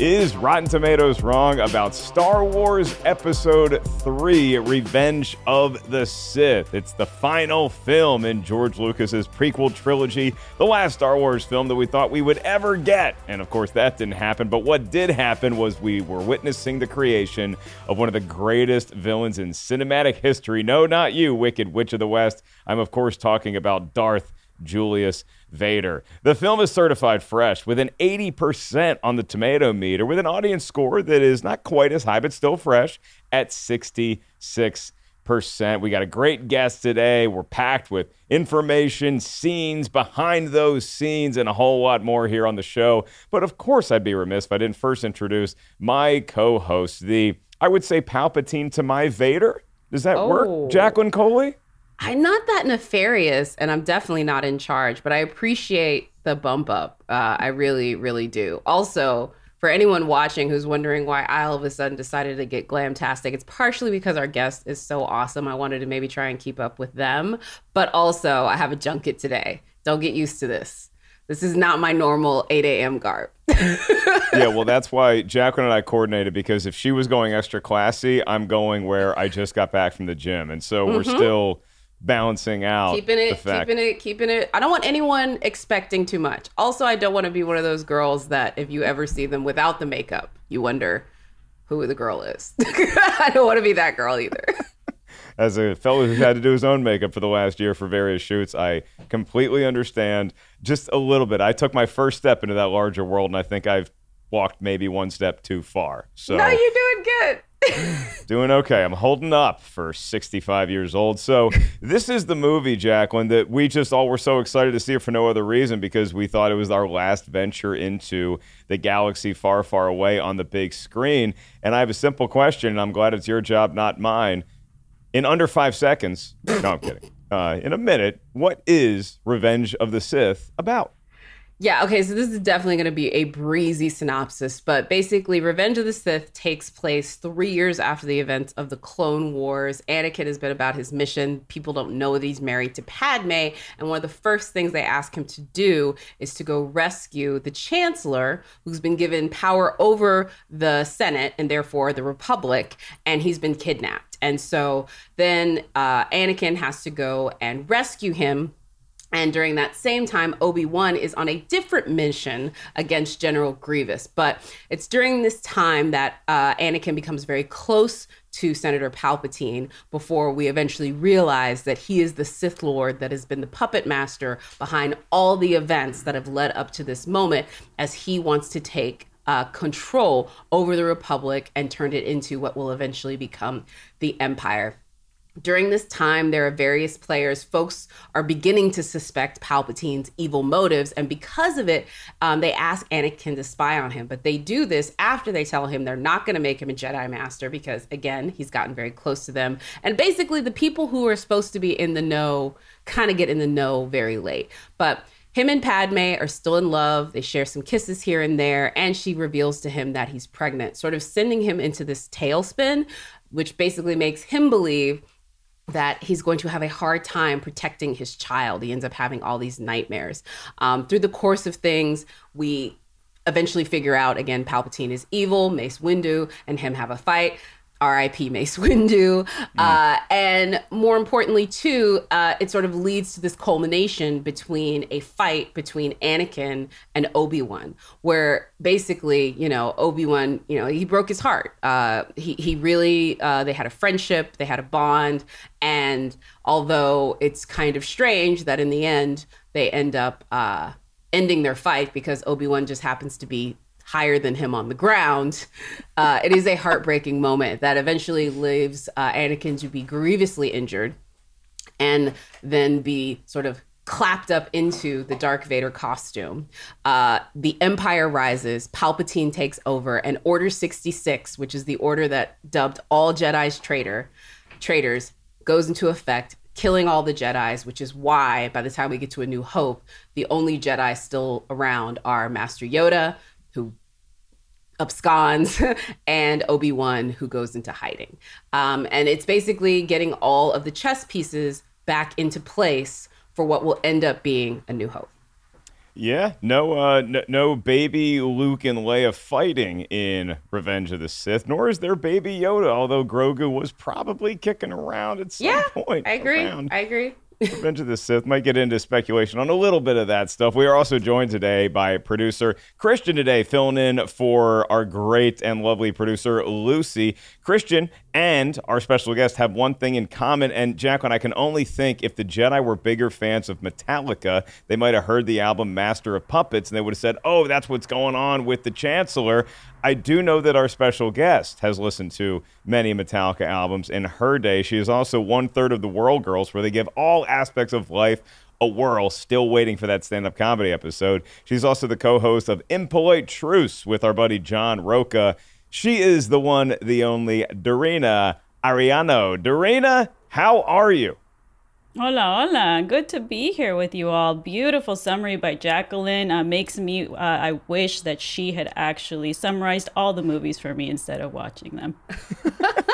Is Rotten Tomatoes wrong about Star Wars Episode 3 Revenge of the Sith? It's the final film in George Lucas's prequel trilogy, the last Star Wars film that we thought we would ever get. And of course, that didn't happen. But what did happen was we were witnessing the creation of one of the greatest villains in cinematic history. No, not you, Wicked Witch of the West. I'm, of course, talking about Darth Julius Vader. The film is certified fresh with an 80% on the tomato meter, with an audience score that is not quite as high, but still fresh at 66%. We got a great guest today. We're packed with information, scenes behind those scenes, and a whole lot more here on the show. But of course, I'd be remiss if I didn't first introduce my co host, the, I would say, Palpatine to my Vader. Does that Oh. work, Jacqueline Coley? I'm not that nefarious, and I'm definitely not in charge, but I appreciate the bump up. Uh, I really, really do. Also, for anyone watching who's wondering why I all of a sudden decided to get glamtastic, it's partially because our guest is so awesome. I wanted to maybe try and keep up with them, but also I have a junket today. Don't get used to this. This is not my normal 8 a.m. garb. yeah, well, that's why Jacqueline and I coordinated because if she was going extra classy, I'm going where I just got back from the gym, and so we're still balancing out keeping it, keeping it, keeping it. I don't want anyone expecting too much. Also, I don't want to be one of those girls that if you ever see them without the makeup, you wonder who the girl is. I don't want to be that girl either. As a fellow who's had to do his own makeup for the last year for various shoots, I completely understand just a little bit. I took my first step into that larger world, and I think I've walked maybe one step too far. So no, you're doing good. Doing okay. I'm holding up for 65 years old. So, this is the movie, Jacqueline, that we just all were so excited to see for no other reason because we thought it was our last venture into the galaxy far, far away on the big screen. And I have a simple question, and I'm glad it's your job, not mine. In under five seconds, no, I'm kidding. Uh, in a minute, what is Revenge of the Sith about? Yeah, okay, so this is definitely going to be a breezy synopsis, but basically, Revenge of the Sith takes place three years after the events of the Clone Wars. Anakin has been about his mission. People don't know that he's married to Padme, and one of the first things they ask him to do is to go rescue the Chancellor, who's been given power over the Senate and therefore the Republic, and he's been kidnapped. And so then uh, Anakin has to go and rescue him and during that same time, Obi Wan is on a different mission against General Grievous. But it's during this time that uh, Anakin becomes very close to Senator Palpatine before we eventually realize that he is the Sith Lord that has been the puppet master behind all the events that have led up to this moment as he wants to take uh, control over the Republic and turn it into what will eventually become the Empire during this time, there are various players. Folks are beginning to suspect Palpatine's evil motives. And because of it, um, they ask Anakin to spy on him. But they do this after they tell him they're not going to make him a Jedi Master because, again, he's gotten very close to them. And basically, the people who are supposed to be in the know kind of get in the know very late. But him and Padme are still in love. They share some kisses here and there. And she reveals to him that he's pregnant, sort of sending him into this tailspin, which basically makes him believe that he's going to have a hard time protecting his child. He ends up having all these nightmares. Um, through the course of things, we eventually figure out again Palpatine is evil, Mace Windu and him have a fight. R.I.P. Mace Windu. Uh, and more importantly, too, uh, it sort of leads to this culmination between a fight between Anakin and Obi Wan, where basically, you know, Obi Wan, you know, he broke his heart. Uh, he he really, uh, they had a friendship, they had a bond, and although it's kind of strange that in the end they end up uh, ending their fight because Obi Wan just happens to be higher than him on the ground. Uh, it is a heartbreaking moment that eventually leaves uh, Anakin to be grievously injured and then be sort of clapped up into the Dark Vader costume. Uh, the Empire rises, Palpatine takes over, and Order 66, which is the order that dubbed all Jedi's traitor, traitors, goes into effect. Killing all the Jedi's, which is why by the time we get to A New Hope, the only Jedi still around are Master Yoda, absconds and obi-wan who goes into hiding um, and it's basically getting all of the chess pieces back into place for what will end up being a new hope Yeah, no, uh, no, no baby Luke and Leia fighting in Revenge of the Sith, nor is there baby Yoda. Although Grogu was probably kicking around at some yeah point. i agree around. i agree Revenge of the Sith might get into speculation on a little bit of that stuff. We are also joined today by producer Christian today, filling in for our great and lovely producer Lucy. Christian and our special guest have one thing in common. And Jacqueline, I can only think if the Jedi were bigger fans of Metallica, they might have heard the album Master of Puppets and they would have said, "Oh, that's what's going on with the Chancellor." I do know that our special guest has listened to many Metallica albums in her day. She is also one third of the Whirl Girls, where they give all aspects of life a whirl, still waiting for that stand up comedy episode. She's also the co host of Impolite Truce with our buddy John Roca. She is the one, the only Dorina Arellano. Dorina, how are you? Hola, hola. Good to be here with you all. Beautiful summary by Jacqueline. Uh, makes me, uh, I wish that she had actually summarized all the movies for me instead of watching them.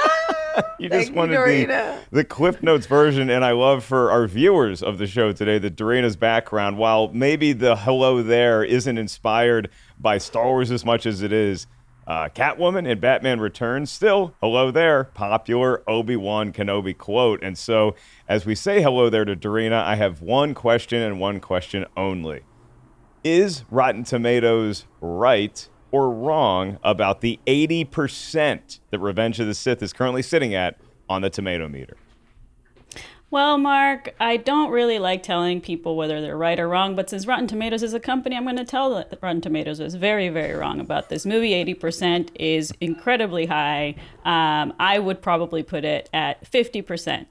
You Thank just you, wanted the, the Cliff Notes version, and I love for our viewers of the show today that Dorina's background, while maybe the hello there isn't inspired by Star Wars as much as it is uh, Catwoman and Batman Returns, still, hello there, popular Obi Wan Kenobi quote. And so, as we say hello there to Dorina, I have one question and one question only. Is Rotten Tomatoes right or wrong about the 80% that Revenge of the Sith is currently sitting at on the tomato meter? Well, Mark, I don't really like telling people whether they're right or wrong, but since Rotten Tomatoes is a company, I'm going to tell that Rotten Tomatoes is very, very wrong about this movie. 80% is incredibly high. Um, I would probably put it at 50%.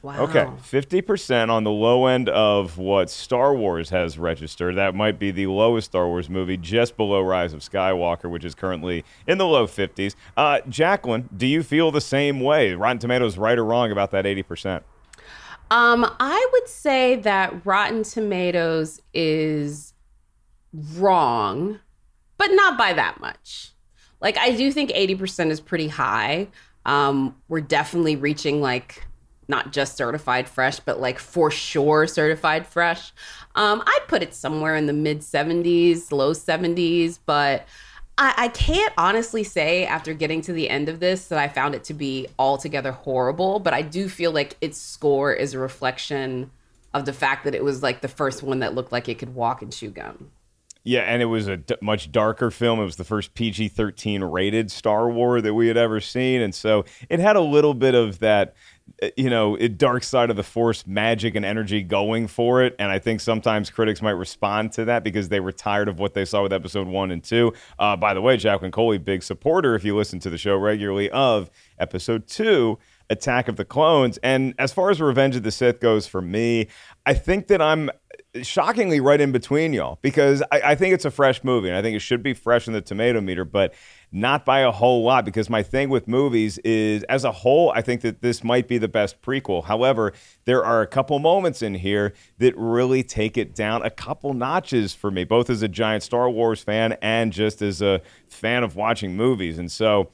wow Okay, 50% on the low end of what Star Wars has registered. That might be the lowest Star Wars movie, just below Rise of Skywalker, which is currently in the low 50s. Uh, Jacqueline, do you feel the same way? Rotten Tomatoes right or wrong about that 80%? Um, I would say that Rotten Tomatoes is wrong, but not by that much. Like I do think 80% is pretty high. Um, we're definitely reaching like not just certified fresh, but like for sure certified fresh. Um, I'd put it somewhere in the mid 70s, low 70s, but I, I can't honestly say after getting to the end of this that I found it to be altogether horrible, but I do feel like its score is a reflection of the fact that it was like the first one that looked like it could walk and chew gum. Yeah, and it was a d- much darker film. It was the first PG 13 rated Star Wars that we had ever seen. And so it had a little bit of that, you know, dark side of the Force magic and energy going for it. And I think sometimes critics might respond to that because they were tired of what they saw with episode one and two. Uh, by the way, Jacqueline Coley, big supporter, if you listen to the show regularly, of episode two. Attack of the Clones. And as far as Revenge of the Sith goes for me, I think that I'm shockingly right in between y'all because I, I think it's a fresh movie and I think it should be fresh in the tomato meter, but not by a whole lot because my thing with movies is as a whole, I think that this might be the best prequel. However, there are a couple moments in here that really take it down a couple notches for me, both as a giant Star Wars fan and just as a fan of watching movies. And so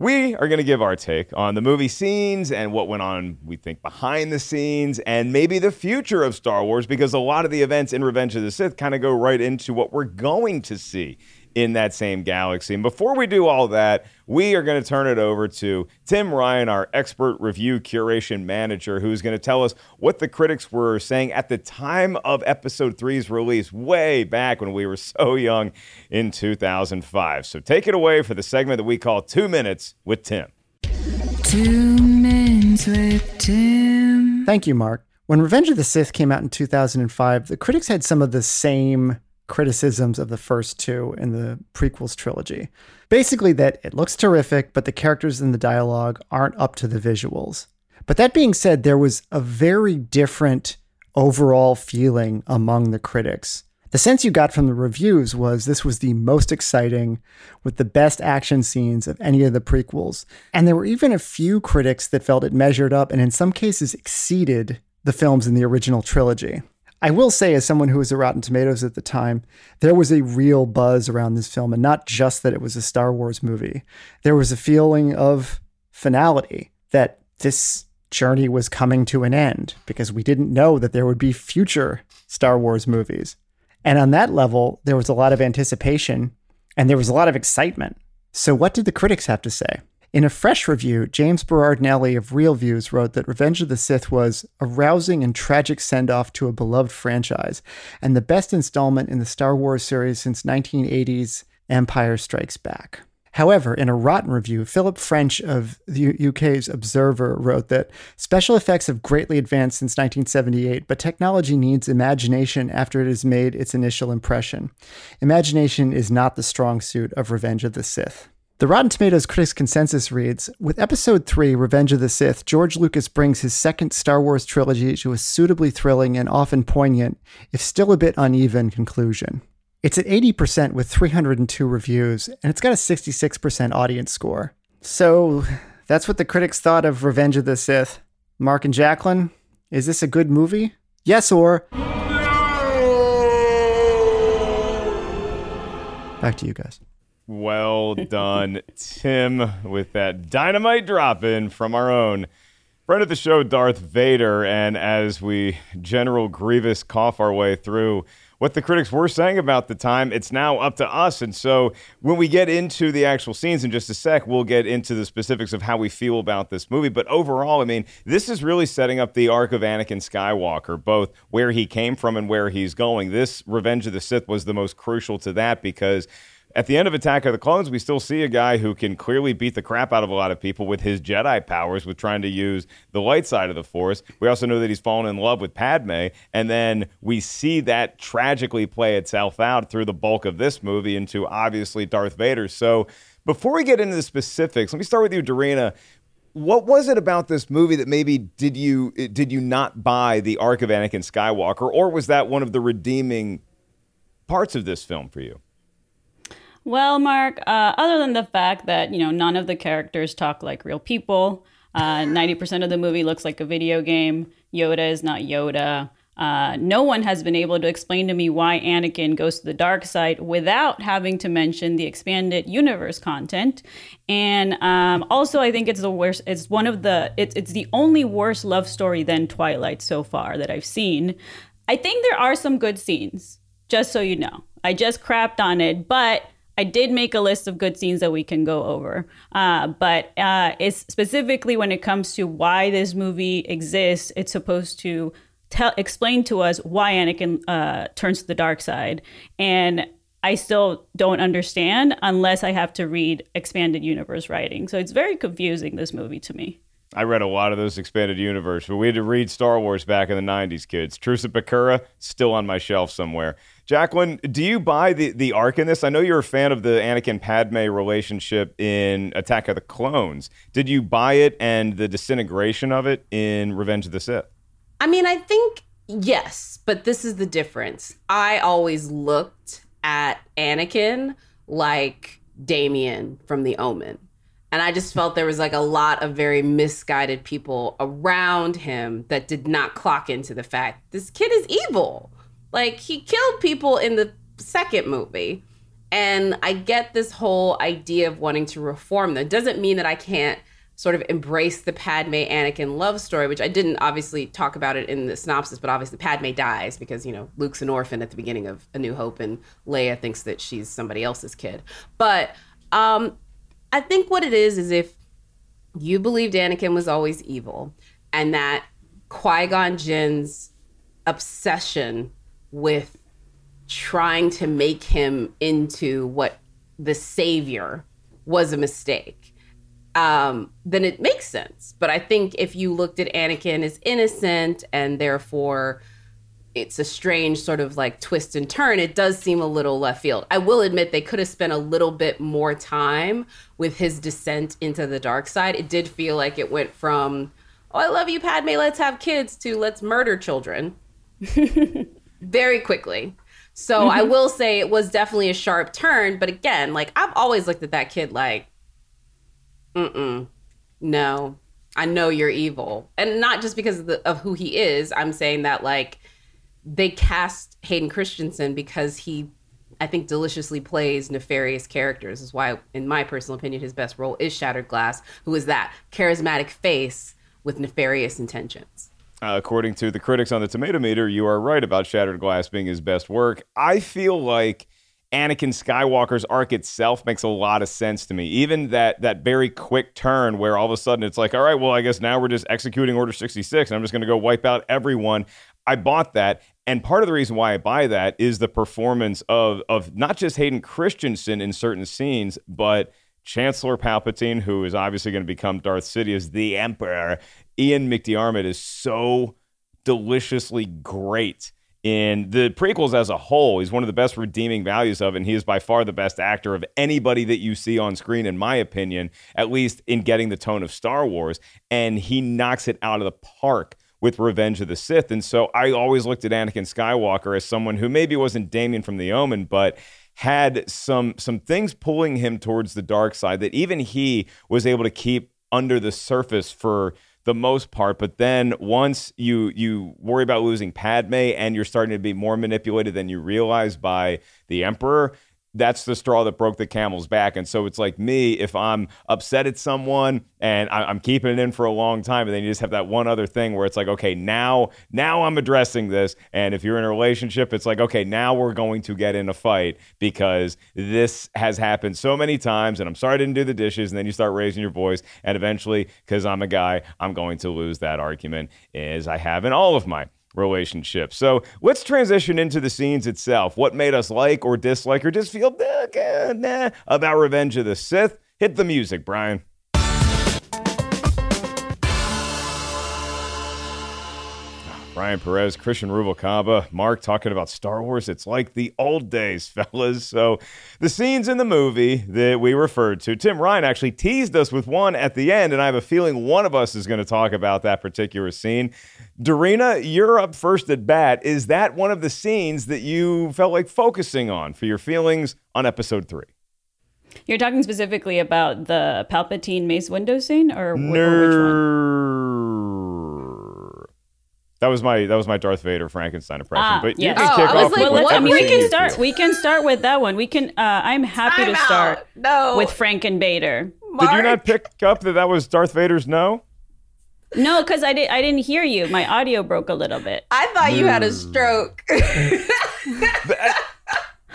we are going to give our take on the movie scenes and what went on, we think, behind the scenes and maybe the future of Star Wars because a lot of the events in Revenge of the Sith kind of go right into what we're going to see in that same galaxy. And before we do all that, we are going to turn it over to Tim Ryan, our expert review curation manager, who's going to tell us what the critics were saying at the time of episode three's release, way back when we were so young in 2005. So take it away for the segment that we call Two Minutes with Tim. Two Minutes with Tim. Thank you, Mark. When Revenge of the Sith came out in 2005, the critics had some of the same criticisms of the first two in the prequels trilogy. Basically, that it looks terrific, but the characters and the dialogue aren't up to the visuals. But that being said, there was a very different overall feeling among the critics. The sense you got from the reviews was this was the most exciting, with the best action scenes of any of the prequels. And there were even a few critics that felt it measured up and in some cases exceeded the films in the original trilogy. I will say, as someone who was at Rotten Tomatoes at the time, there was a real buzz around this film, and not just that it was a Star Wars movie. There was a feeling of finality that this journey was coming to an end because we didn't know that there would be future Star Wars movies. And on that level, there was a lot of anticipation and there was a lot of excitement. So, what did the critics have to say? In a fresh review, James Berardinelli of ReelViews wrote that Revenge of the Sith was a rousing and tragic send off to a beloved franchise, and the best installment in the Star Wars series since 1980's Empire Strikes Back. However, in a rotten review, Philip French of the UK's Observer wrote that special effects have greatly advanced since 1978, but technology needs imagination after it has made its initial impression. Imagination is not the strong suit of Revenge of the Sith. The Rotten Tomatoes critics consensus reads With Episode 3, Revenge of the Sith, George Lucas brings his second Star Wars trilogy to a suitably thrilling and often poignant, if still a bit uneven, conclusion. It's at 80% with 302 reviews, and it's got a 66% audience score. So that's what the critics thought of Revenge of the Sith. Mark and Jacqueline, is this a good movie? Yes or. Back to you guys. Well done, Tim, with that dynamite drop in from our own friend of the show, Darth Vader. And as we General Grievous cough our way through what the critics were saying about the time, it's now up to us. And so when we get into the actual scenes in just a sec, we'll get into the specifics of how we feel about this movie. But overall, I mean, this is really setting up the arc of Anakin Skywalker, both where he came from and where he's going. This Revenge of the Sith was the most crucial to that because at the end of Attack of the Clones, we still see a guy who can clearly beat the crap out of a lot of people with his Jedi powers, with trying to use the light side of the Force. We also know that he's fallen in love with Padme, and then we see that tragically play itself out through the bulk of this movie into obviously Darth Vader. So before we get into the specifics, let me start with you, Dorina. What was it about this movie that maybe did you did you not buy the arc of Anakin Skywalker, or was that one of the redeeming parts of this film for you? Well, Mark, uh, other than the fact that, you know, none of the characters talk like real people, uh, 90% of the movie looks like a video game, Yoda is not Yoda. Uh, no one has been able to explain to me why Anakin goes to the dark side without having to mention the expanded universe content. And um, also, I think it's the worst. It's one of the. It's it's the only worse love story than Twilight so far that I've seen. I think there are some good scenes. Just so you know, I just crapped on it, but I did make a list of good scenes that we can go over, uh, but uh, it's specifically when it comes to why this movie exists. It's supposed to tell, explain to us why Anakin uh, turns to the dark side, and I still don't understand unless I have to read expanded universe writing. So it's very confusing. This movie to me. I read a lot of those expanded universe, but we had to read Star Wars back in the '90s, kids. Truce at Bakura still on my shelf somewhere. Jacqueline, do you buy the the arc in this? I know you're a fan of the Anakin Padme relationship in Attack of the Clones. Did you buy it and the disintegration of it in Revenge of the Sith? I mean, I think yes, but this is the difference. I always looked at Anakin like Damien from The Omen. And I just felt there was like a lot of very misguided people around him that did not clock into the fact this kid is evil. Like he killed people in the second movie. And I get this whole idea of wanting to reform them. It doesn't mean that I can't sort of embrace the Padme Anakin love story, which I didn't obviously talk about it in the synopsis, but obviously Padme dies because, you know, Luke's an orphan at the beginning of A New Hope and Leia thinks that she's somebody else's kid. But um, I think what it is is if you believed Anakin was always evil and that Qui Gon Jinn's obsession with trying to make him into what the savior was a mistake, um, then it makes sense. But I think if you looked at Anakin as innocent and therefore it's a strange sort of like twist and turn, it does seem a little left field. I will admit they could have spent a little bit more time with his descent into the dark side. It did feel like it went from, oh, I love you, Padme, let's have kids, to let's murder children very quickly. So I mm-hmm. will say it was definitely a sharp turn. But again, like I've always looked at that kid like, mm-mm, no, I know you're evil. And not just because of, the, of who he is. I'm saying that like they cast Hayden Christensen because he, I think, deliciously plays nefarious characters. Is why, in my personal opinion, his best role is Shattered Glass, who is that charismatic face with nefarious intentions. Uh, according to the critics on the Tomato Meter, you are right about Shattered Glass being his best work. I feel like Anakin Skywalker's arc itself makes a lot of sense to me. Even that that very quick turn where all of a sudden it's like, all right, well, I guess now we're just executing Order 66 and I'm just going to go wipe out everyone. I bought that. And part of the reason why I buy that is the performance of of not just Hayden Christensen in certain scenes, but Chancellor Palpatine, who is obviously going to become Darth Sidious, the Emperor. Ian McDiarmid is so deliciously great in the prequels as a whole. He's one of the best redeeming values of and he is by far the best actor of anybody that you see on screen, in my opinion, at least in getting the tone of Star Wars. And he knocks it out of the park with Revenge of the Sith. And so I always looked at Anakin Skywalker as someone who maybe wasn't Damien from the Omen, but had some some things pulling him towards the dark side that even he was able to keep under the surface for the most part. But then once you you worry about losing Padme and you're starting to be more manipulated than you realize by the Emperor, that's the straw that broke the camel's back. And so it's like me, if I'm upset at someone and I, am keeping it in for a long time, and then you just have that one other thing where it's like, okay, now, now I'm addressing this. And if you're in a relationship, it's like, okay, now we're going to get in a fight because this has happened so many times. And I'm sorry I didn't do the dishes. And then you start raising your voice. And eventually, because I'm a guy, I'm going to lose that argument, as I have in all of my relationship. So let's transition into the scenes itself. What made us like or dislike or just feel eh, nah, nah, about Revenge of the Sith? Hit the music, Brian. Brian Perez, Christian Rubalcaba, Mark talking about Star Wars. It's like the old days, fellas. So, the scenes in the movie that we referred to, Tim Ryan actually teased us with one at the end, and I have a feeling one of us is going to talk about that particular scene. Dorina, you're up first at bat. Is that one of the scenes that you felt like focusing on for your feelings on episode three? You're talking specifically about the Palpatine Mace Windu scene, or, wh- no. or which one? That was my that was my Darth Vader Frankenstein impression. Ah, but yes. you can Oh, kick I was off like, with what? whatever I mean, we can start. We can start with that one. We can. Uh, I'm happy Time to out. start No. with Franken Vader. Did you not pick up that that was Darth Vader's no? No, because I didn't. I didn't hear you. My audio broke a little bit. I thought you had a stroke.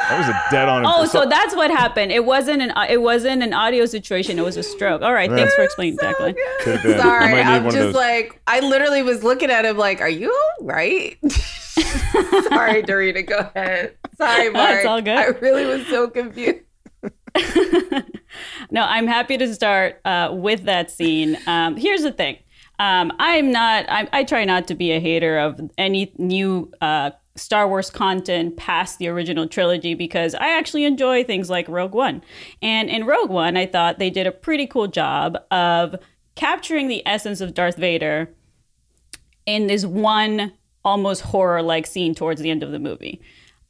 That was a dead on. Oh, so that's what happened. It wasn't an. It wasn't an audio situation. It was a stroke. All right. Thanks for explaining, Jacqueline. Could have been. I Sorry, I'm just like I literally was looking at him like, "Are you all right?" Sorry, Dorita, go ahead. Sorry, Mark. It's all good. I really was so confused. no, I'm happy to start uh, with that scene. Um, here's the thing. Um, I'm not. I, I try not to be a hater of any new uh, Star Wars content past the original trilogy because I actually enjoy things like Rogue One. And in Rogue One, I thought they did a pretty cool job of capturing the essence of Darth Vader in this one almost horror like scene towards the end of the movie.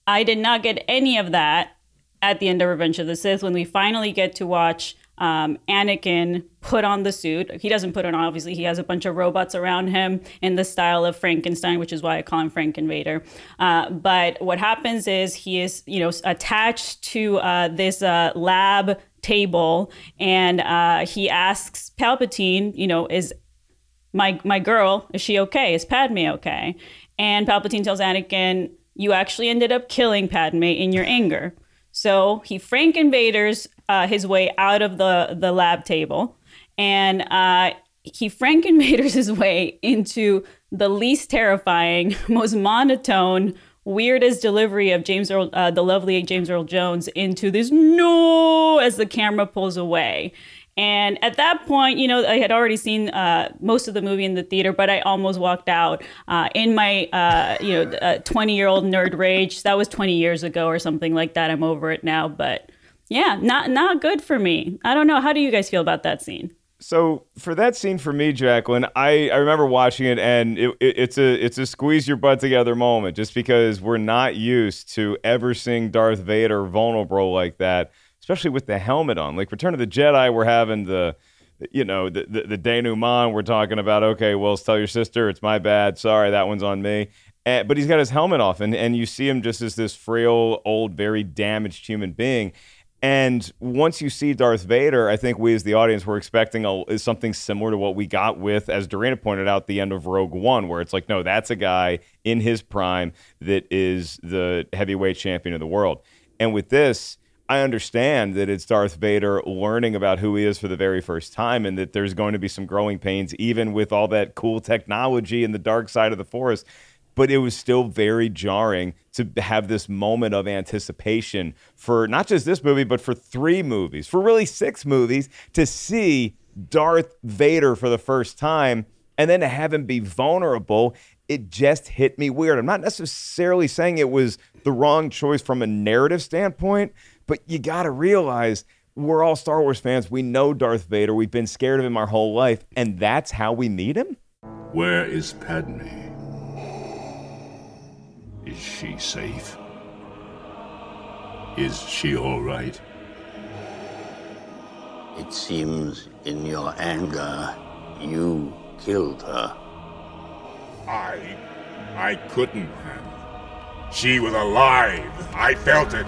I did not get any of that at the end of Revenge of the Sith when we finally get to watch um, Anakin put on the suit. He doesn't put it on, obviously. He has a bunch of robots around him in the style of Frankenstein, which is why I call him Frankenvader. Uh, but what happens is he is, you know, attached to uh, this uh, lab table, and uh, he asks Palpatine, you know, is my my girl is she okay? Is Padme okay? And Palpatine tells Anakin, you actually ended up killing Padme in your anger. So he Frankenvaders uh, his way out of the the lab table, and uh, he Frankenvaders his way into the least terrifying, most monotone, weirdest delivery of James Earl, uh, the lovely James Earl Jones into this no as the camera pulls away. And at that point, you know, I had already seen uh, most of the movie in the theater, but I almost walked out uh, in my, uh, you know, 20 year old nerd rage. That was 20 years ago or something like that. I'm over it now, but yeah, not not good for me. I don't know. How do you guys feel about that scene? So for that scene for me, Jacqueline, I, I remember watching it and it, it, it's a it's a squeeze your butt together moment just because we're not used to ever seeing Darth Vader vulnerable like that, especially with the helmet on. Like Return of the Jedi, we're having the you know the the, the denouement. We're talking about okay, well, tell your sister it's my bad. Sorry, that one's on me. And, but he's got his helmet off, and, and you see him just as this frail, old, very damaged human being. And once you see Darth Vader, I think we as the audience were expecting a, something similar to what we got with, as Dorina pointed out, the end of Rogue One, where it's like, no, that's a guy in his prime that is the heavyweight champion of the world. And with this, I understand that it's Darth Vader learning about who he is for the very first time and that there's going to be some growing pains, even with all that cool technology and the dark side of the Force but it was still very jarring to have this moment of anticipation for not just this movie, but for three movies, for really six movies, to see Darth Vader for the first time and then to have him be vulnerable. It just hit me weird. I'm not necessarily saying it was the wrong choice from a narrative standpoint, but you got to realize we're all Star Wars fans. We know Darth Vader. We've been scared of him our whole life, and that's how we meet him. Where is Padme? Is she safe? Is she all right? It seems in your anger, you killed her. I. I couldn't have. She was alive. I felt it.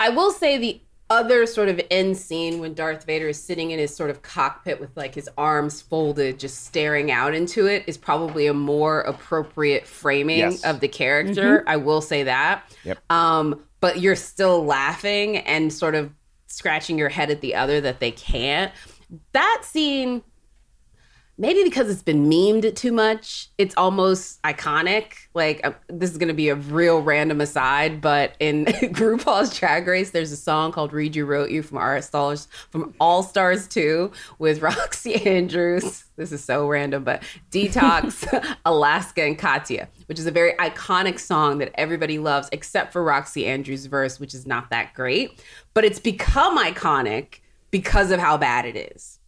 I will say the other sort of end scene when Darth Vader is sitting in his sort of cockpit with like his arms folded, just staring out into it, is probably a more appropriate framing Yes. of the character. Mm-hmm. I will say that. Yep. Um, but you're still laughing and sort of scratching your head at the other that they can't. That scene, maybe because it's been memed too much, it's almost iconic. Like uh, this is going to be a real random aside, but in RuPaul's Drag Race, there's a song called "Read You Wrote You" from All Stars from All Stars Two with Roxxxy Andrews. This is so random, but Detox, Alaska, and Katya, which is a very iconic song that everybody loves, except for Roxxxy Andrews' verse, which is not that great. But it's become iconic because of how bad it is.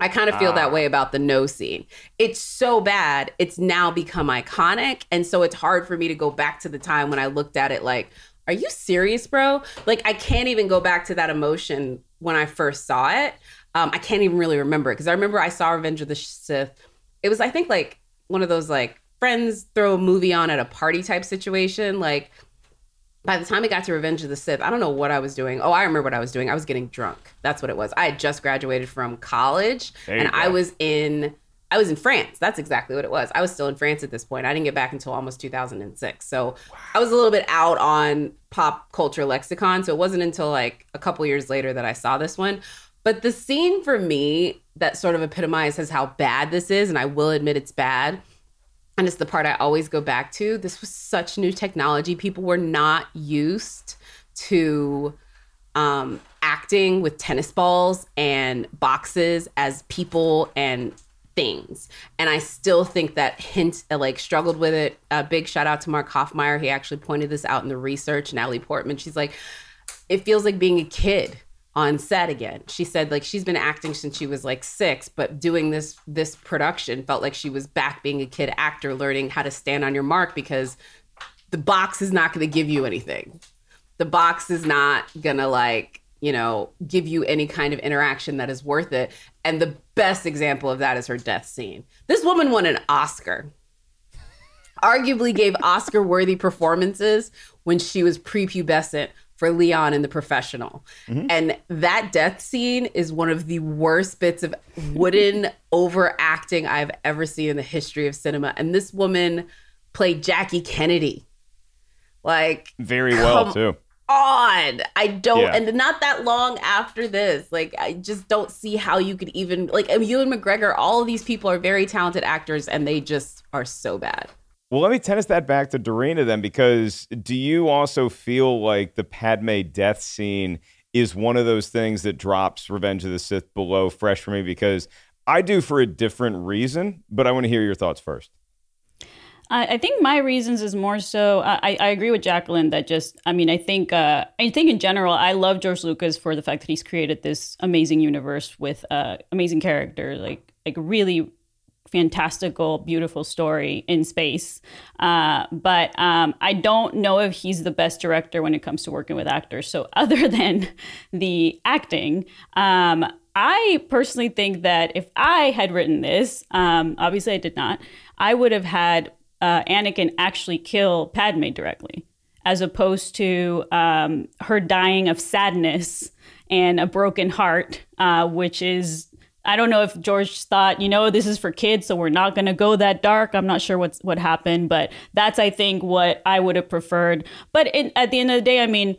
I kind of feel that way about the no scene. It's so bad, it's now become iconic. And so it's hard for me to go back to the time when I looked at it like, are you serious, bro? Like, I can't even go back to that emotion when I first saw it. Um, I can't even really remember it because I remember I saw Revenge of the Sith. It was, I think, like one of those like friends throw a movie on at a party type situation. Like, by the time it got to Revenge of the Sith, I don't know what I was doing. Oh, I remember what I was doing. I was getting drunk. That's what it was. I had just graduated from college and I was in I was in France. That's exactly what it was. I was still in France at this point. I didn't get back until almost 2006. So I was a little bit out on pop culture lexicon. So it wasn't until like a couple years later that I saw this one. But the scene for me that sort of epitomizes how bad this is, and I will admit it's bad, and it's the part I always go back to. This was such new technology. People were not used to um, acting with tennis balls and boxes as people and things. And I still think that hint uh, like struggled with it. A big shout out to Mark Hoffmeyer. He actually pointed this out in the research. Natalie Portman, she's like, it feels like being a kid on set again. She said like she's been acting since she was like 6, but doing this this production felt like she was back being a kid actor learning how to stand on your mark because the box is not going to give you anything. The box is not going to like, you know, give you any kind of interaction that is worth it. And the best example of that is her death scene. This woman won an Oscar. Arguably gave Oscar worthy performances when she was prepubescent for Leon in The Professional. Mhm. And that death scene is one of the worst bits of wooden overacting I've ever seen in the history of cinema. And this woman played Jackie Kennedy. Like, Very well, too. on. I don't, Yeah. and not that long after this, like, I just don't see how you could even, like, Ewan McGregor, all of these people are very talented actors and they just are so bad. Well, let me tennis that back to Dorina then, because do you also feel like the Padme death scene is one of those things that drops Revenge of the Sith below fresh for me? Because I do for a different reason, but I want to hear your thoughts first. I, think my reasons is more so. I, I agree with Jacqueline that just. I mean, I think. Uh, I think in general, I love George Lucas for the fact that he's created this amazing universe with uh, amazing characters, like like really fantastical, beautiful story in space. Uh, but um, I don't know if he's the best director when it comes to working with actors. So other than the acting, um, I personally think that if I had written this, um, obviously I did not, I would have had uh, Anakin actually kill Padme directly, as opposed to um, her dying of sadness and a broken heart, uh, which is. I don't know if George thought, you know, this is for kids, so we're not going to go that dark. I'm not sure what's what happened, but that's I think what I would have preferred. But it, at the end of the day, I mean,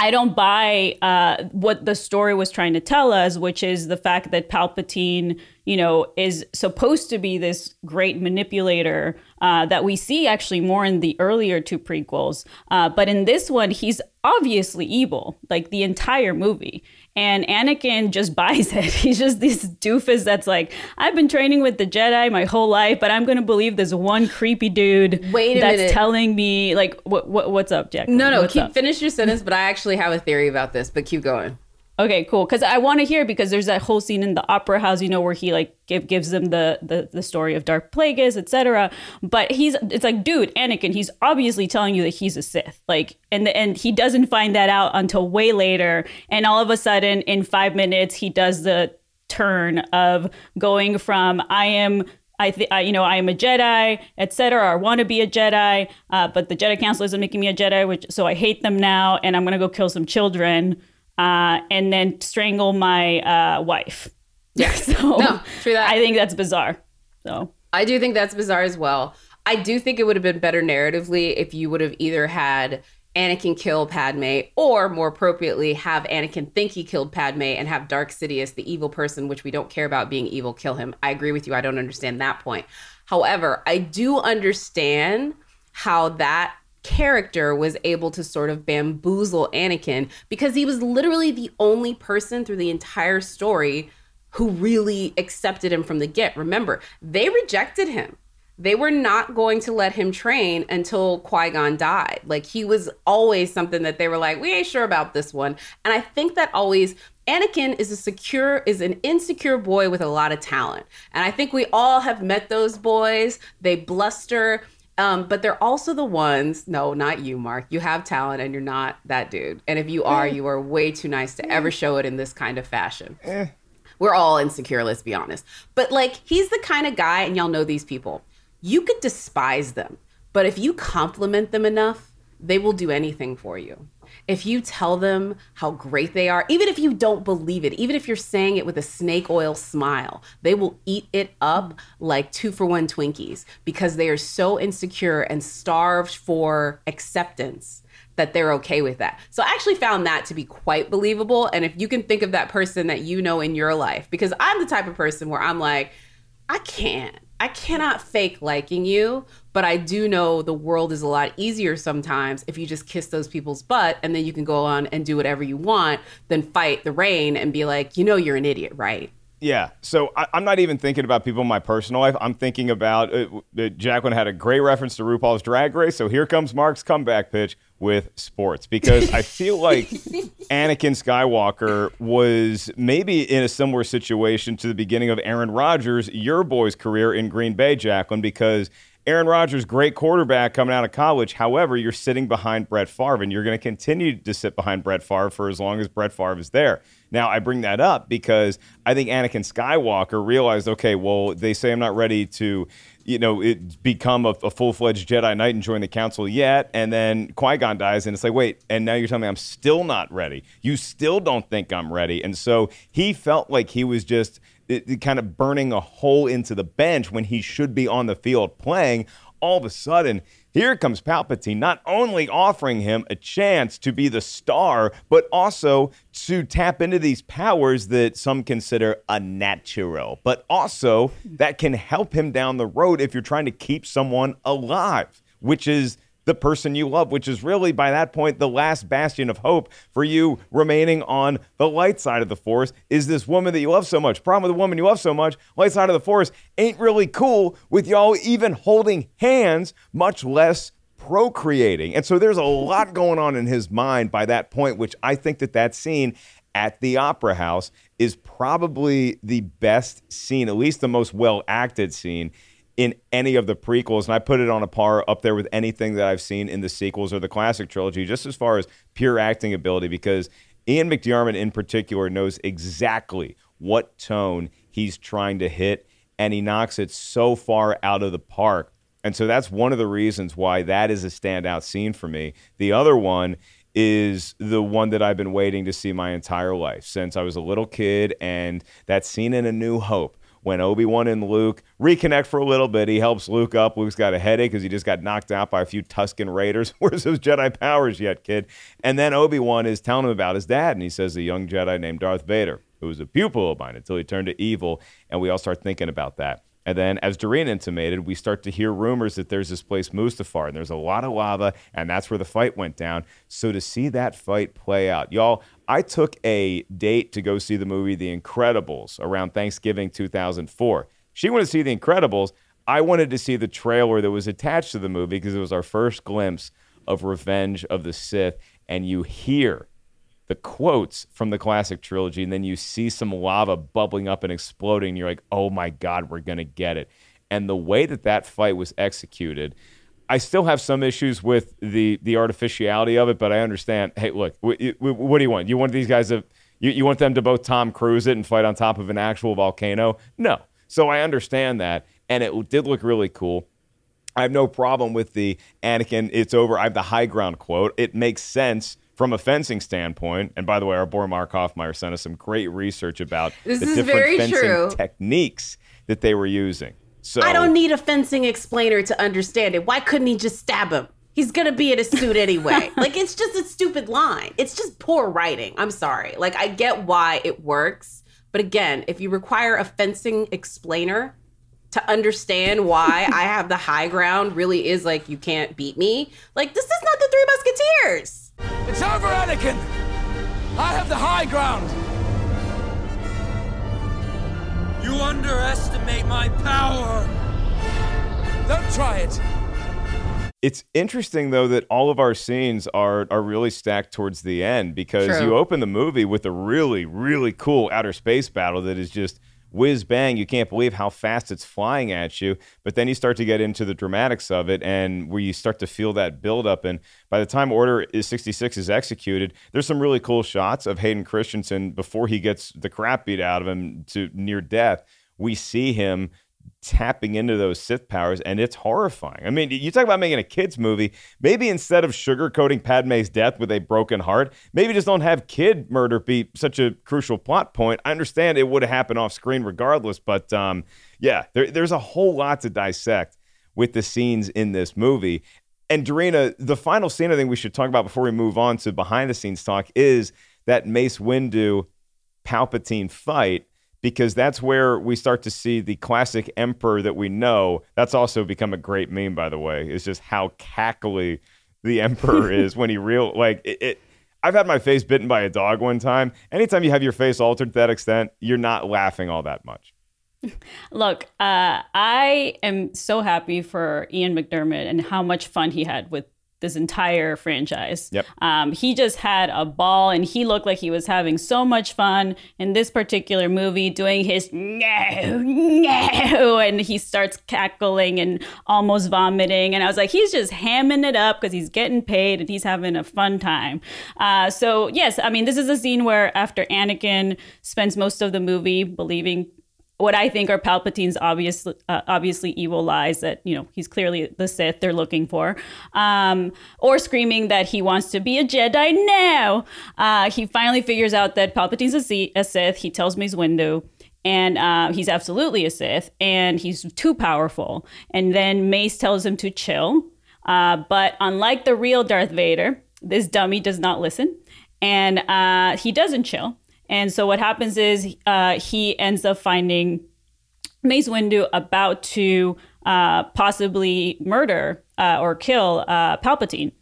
I don't buy uh, what the story was trying to tell us, which is the fact that Palpatine, you know, is supposed to be this great manipulator uh, that we see actually more in the earlier two prequels. Uh, but in this one, he's obviously evil, like the entire movie. And Anakin just buys it. He's just this doofus that's like, I've been training with the Jedi my whole life, but I'm going to believe this one creepy dude Wait a that's minute. telling me, like, what, what what's up, Jack? No, no, What's keep up? finish your sentence, but I actually have a theory about this, but keep going. Okay, cool. Because I want to hear because there's that whole scene in the opera house, you know, where he like give, gives them the, the the story of Darth Plagueis, etc. But he's it's like, dude, Anakin, he's obviously telling you that he's a Sith, like, and and he doesn't find that out until way later, and all of a sudden, in five minutes, he does the turn of going from I am. I, th- I, you know, I am a Jedi, etc. I want to be a Jedi, uh, but the Jedi Council isn't making me a Jedi, which so I hate them now, and I'm gonna go kill some children uh, and then strangle my uh, wife. Yeah, so No, true that. I think that's bizarre. So I do think that's bizarre as well. I do think it would have been better narratively if you would have either had Anakin kill Padme or more appropriately have Anakin think he killed Padme and have Darth Sidious, the evil person, which we don't care about being evil, kill him. I agree with you. I don't understand that point. However, I do understand how that character was able to sort of bamboozle Anakin because he was literally the only person through the entire story who really accepted him from the get. Remember, they rejected him. They were not going to let him train until Qui Gon died. Like, he was always something that they were like, we ain't sure about this one. And I think that always, Anakin is a secure, is an insecure boy with a lot of talent. And I think we all have met those boys. They bluster. Um, but they're also the ones, no, not you, Mark. You have talent and you're not that dude. And if you are, eh. you are way too nice to ever eh. show it in this kind of fashion. Eh. We're all insecure, let's be honest. But like, he's the kind of guy, and y'all know these people, you could despise them, but if you compliment them enough, they will do anything for you. If you tell them how great they are, even if you don't believe it, even if you're saying it with a snake oil smile, they will eat it up like two for one Twinkies because they are so insecure and starved for acceptance that they're okay with that. So I actually found that to be quite believable. And if you can think of that person that you know in your life, because I'm the type of person where I'm like, I can't. I cannot fake liking you, but I do know the world is a lot easier sometimes if you just kiss those people's butt and then you can go on and do whatever you want than fight the rain and be like, you know, you're an idiot, right? Yeah. So I, am not even thinking about people in my personal life. I'm thinking about uh, uh, Jacqueline had a great reference to RuPaul's Drag Race. So here comes Mark's comeback pitch with sports because I feel like Anakin Skywalker was maybe in a similar situation to the beginning of Aaron Rodgers, your boy's career in Green Bay, Jacqueline, because Aaron Rodgers, great quarterback coming out of college. However, you're sitting behind Brett Favre, and you're going to continue to sit behind Brett Favre for as long as Brett Favre is there. Now, I bring that up because I think Anakin Skywalker realized, okay, well, they say I'm not ready to, you know, it, become a, a full fledged Jedi Knight and join the Council yet. And then Qui Gon dies, and it's like, wait, and now you're telling me I'm still not ready. You still don't think I'm ready. And so he felt like he was just it, it kind of burning a hole into the bench when he should be on the field playing. All of a sudden, here comes Palpatine, not only offering him a chance to be the star, but also to tap into these powers that some consider unnatural, but also that can help him down the road if you're trying to keep someone alive, which is the person you love, which is really by that point the last bastion of hope for you remaining on the light side of the force is this woman that you love so much. Problem with the woman you love so much, light side of the force ain't really cool with y'all even holding hands, much less procreating. And so there's a lot going on in his mind by that point, which I think that that scene at the opera house is probably the best scene, at least the most well acted scene in any of the prequels, and I put it on a par up there with anything that I've seen in the sequels or the classic trilogy, just as far as pure acting ability, because Ian McDiarmid in particular knows exactly what tone he's trying to hit, and he knocks it so far out of the park. And so that's one of the reasons why that is a standout scene for me. The other one is the one that I've been waiting to see my entire life since I was a little kid, and that scene in A New Hope when Obi Wan and Luke reconnect for a little bit. He helps Luke up. Luke's got a headache because he just got knocked out by a few Tusken Raiders. Where's those Jedi powers yet, kid? And then Obi Wan is telling him about his dad, and he says a young Jedi named Darth Vader, who was a pupil of mine until he turned to evil. And we all start thinking about that. And then, as Dorina intimated, we start to hear rumors that there's this place, Mustafar, and there's a lot of lava, and that's where the fight went down. So to see that fight play out, y'all, I took a date to go see the movie The Incredibles around Thanksgiving 2004. She wanted to see The Incredibles. I wanted to see the trailer that was attached to the movie because it was our first glimpse of Revenge of the Sith. And you hear the quotes from the classic trilogy, and then you see some lava bubbling up and exploding. And you're like, oh my God, we're going to get it. And the way that that fight was executed, I still have some issues with the the artificiality of it, but I understand. Hey, look, what, what do you want? You want these guys to you, you want them to both Tom Cruise it and fight on top of an actual volcano? No. So I understand that, and it did look really cool. I have no problem with the Anakin. It's over. I have the high ground quote. It makes sense from a fencing standpoint. And by the way, our boy Mark Hoffmeyer sent us some great research about this the different fencing true. techniques that they were using. So I don't need a fencing explainer to understand it. Why couldn't he just stab him? He's gonna be in a suit anyway. like it's just a stupid line. It's just poor writing. I'm sorry. Like I get why it works, but again, if you require a fencing explainer to understand why I have the high ground really is like you can't beat me. Like this is not the Three Musketeers. It's over, Anakin! I have the high ground! You underestimate my power! Don't try it! It's interesting though that all of our scenes are are really stacked towards the end because True. you open the movie with a really really cool outer space battle that is just whiz bang. You can't believe how fast it's flying at you. But then you start to get into the dramatics of it and where you start to feel that buildup. And by the time Order is 66 is executed, there's some really cool shots of Hayden Christensen before he gets the crap beat out of him to near death. We see him tapping into those Sith powers, and it's horrifying. I mean, you talk about making a kids movie. Maybe instead of sugarcoating Padme's death with a broken heart, maybe just don't have kid murder be such a crucial plot point. I understand it would have happened off screen regardless, but um, yeah, there, there's a whole lot to dissect with the scenes in this movie. And Dorina, the final scene I think we should talk about before we move on to behind the scenes talk is that Mace Windu Palpatine fight because that's where we start to see the classic emperor that we know. That's also become a great meme, by the way. Is just how cackly the emperor is when he real like it, it. I've had my face bitten by a dog one time. Anytime you have your face altered to that extent, you're not laughing all that much. Look, uh, I am so happy for Ian McDiarmid and how much fun he had with this entire franchise. Yep. Um, he just had a ball and he looked like he was having so much fun in this particular movie doing his no, no, and he starts cackling and almost vomiting. And I was like, he's just hamming it up because he's getting paid and he's having a fun time. Uh, so, yes, I mean, this is a scene where after Anakin spends most of the movie believing what I think are Palpatine's obvious, uh, obviously evil lies that you know he's clearly the Sith they're looking for, um, or screaming that he wants to be a Jedi now. Uh, he finally figures out that Palpatine's a, Sith. He tells Mace Windu. And uh, he's absolutely a Sith, and he's too powerful. And then Mace tells him to chill. Uh, but unlike the real Darth Vader, this dummy does not listen, and uh, he doesn't chill. And so what happens is uh, he ends up finding Mace Windu about to uh, possibly murder uh, or kill uh, Palpatine.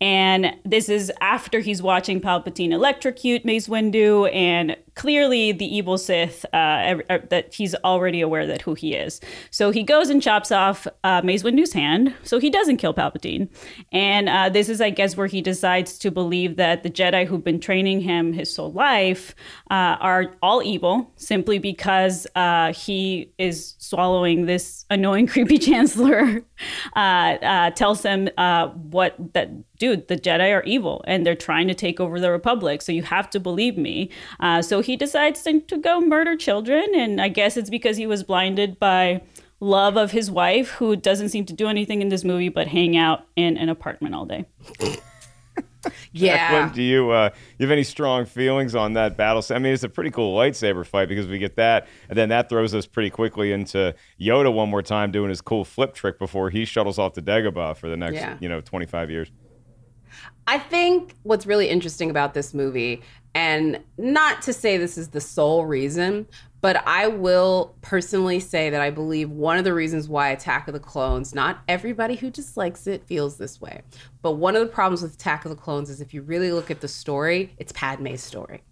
And this is after he's watching Palpatine electrocute Mace Windu, and clearly the evil Sith uh, that he's already aware that who he is. So he goes and chops off uh, Mace Windu's hand, so he doesn't kill Palpatine. And uh, this is, I guess, where he decides to believe that the Jedi who've been training him his whole life uh, are all evil, simply because uh, he is swallowing this annoying, creepy Chancellor. Uh, tells him what that dude, the Jedi are evil and they're trying to take over the Republic. So you have to believe me. Uh, so he decides to, to go murder children. And I guess it's because he was blinded by love of his wife, who doesn't seem to do anything in this movie but hang out in an apartment all day. yeah. Jacqueline, do you uh, you have any strong feelings on that battle? I mean, it's a pretty cool lightsaber fight because we get that, and then that throws us pretty quickly into Yoda one more time doing his cool flip trick before he shuttles off to Dagobah for the next Yeah. you know 25 years. I think what's really interesting about this movie, and not to say this is the sole reason, but I will personally say that I believe one of the reasons why Attack of the Clones, not everybody who dislikes it feels this way, but one of the problems with Attack of the Clones is if you really look at the story, it's Padme's story.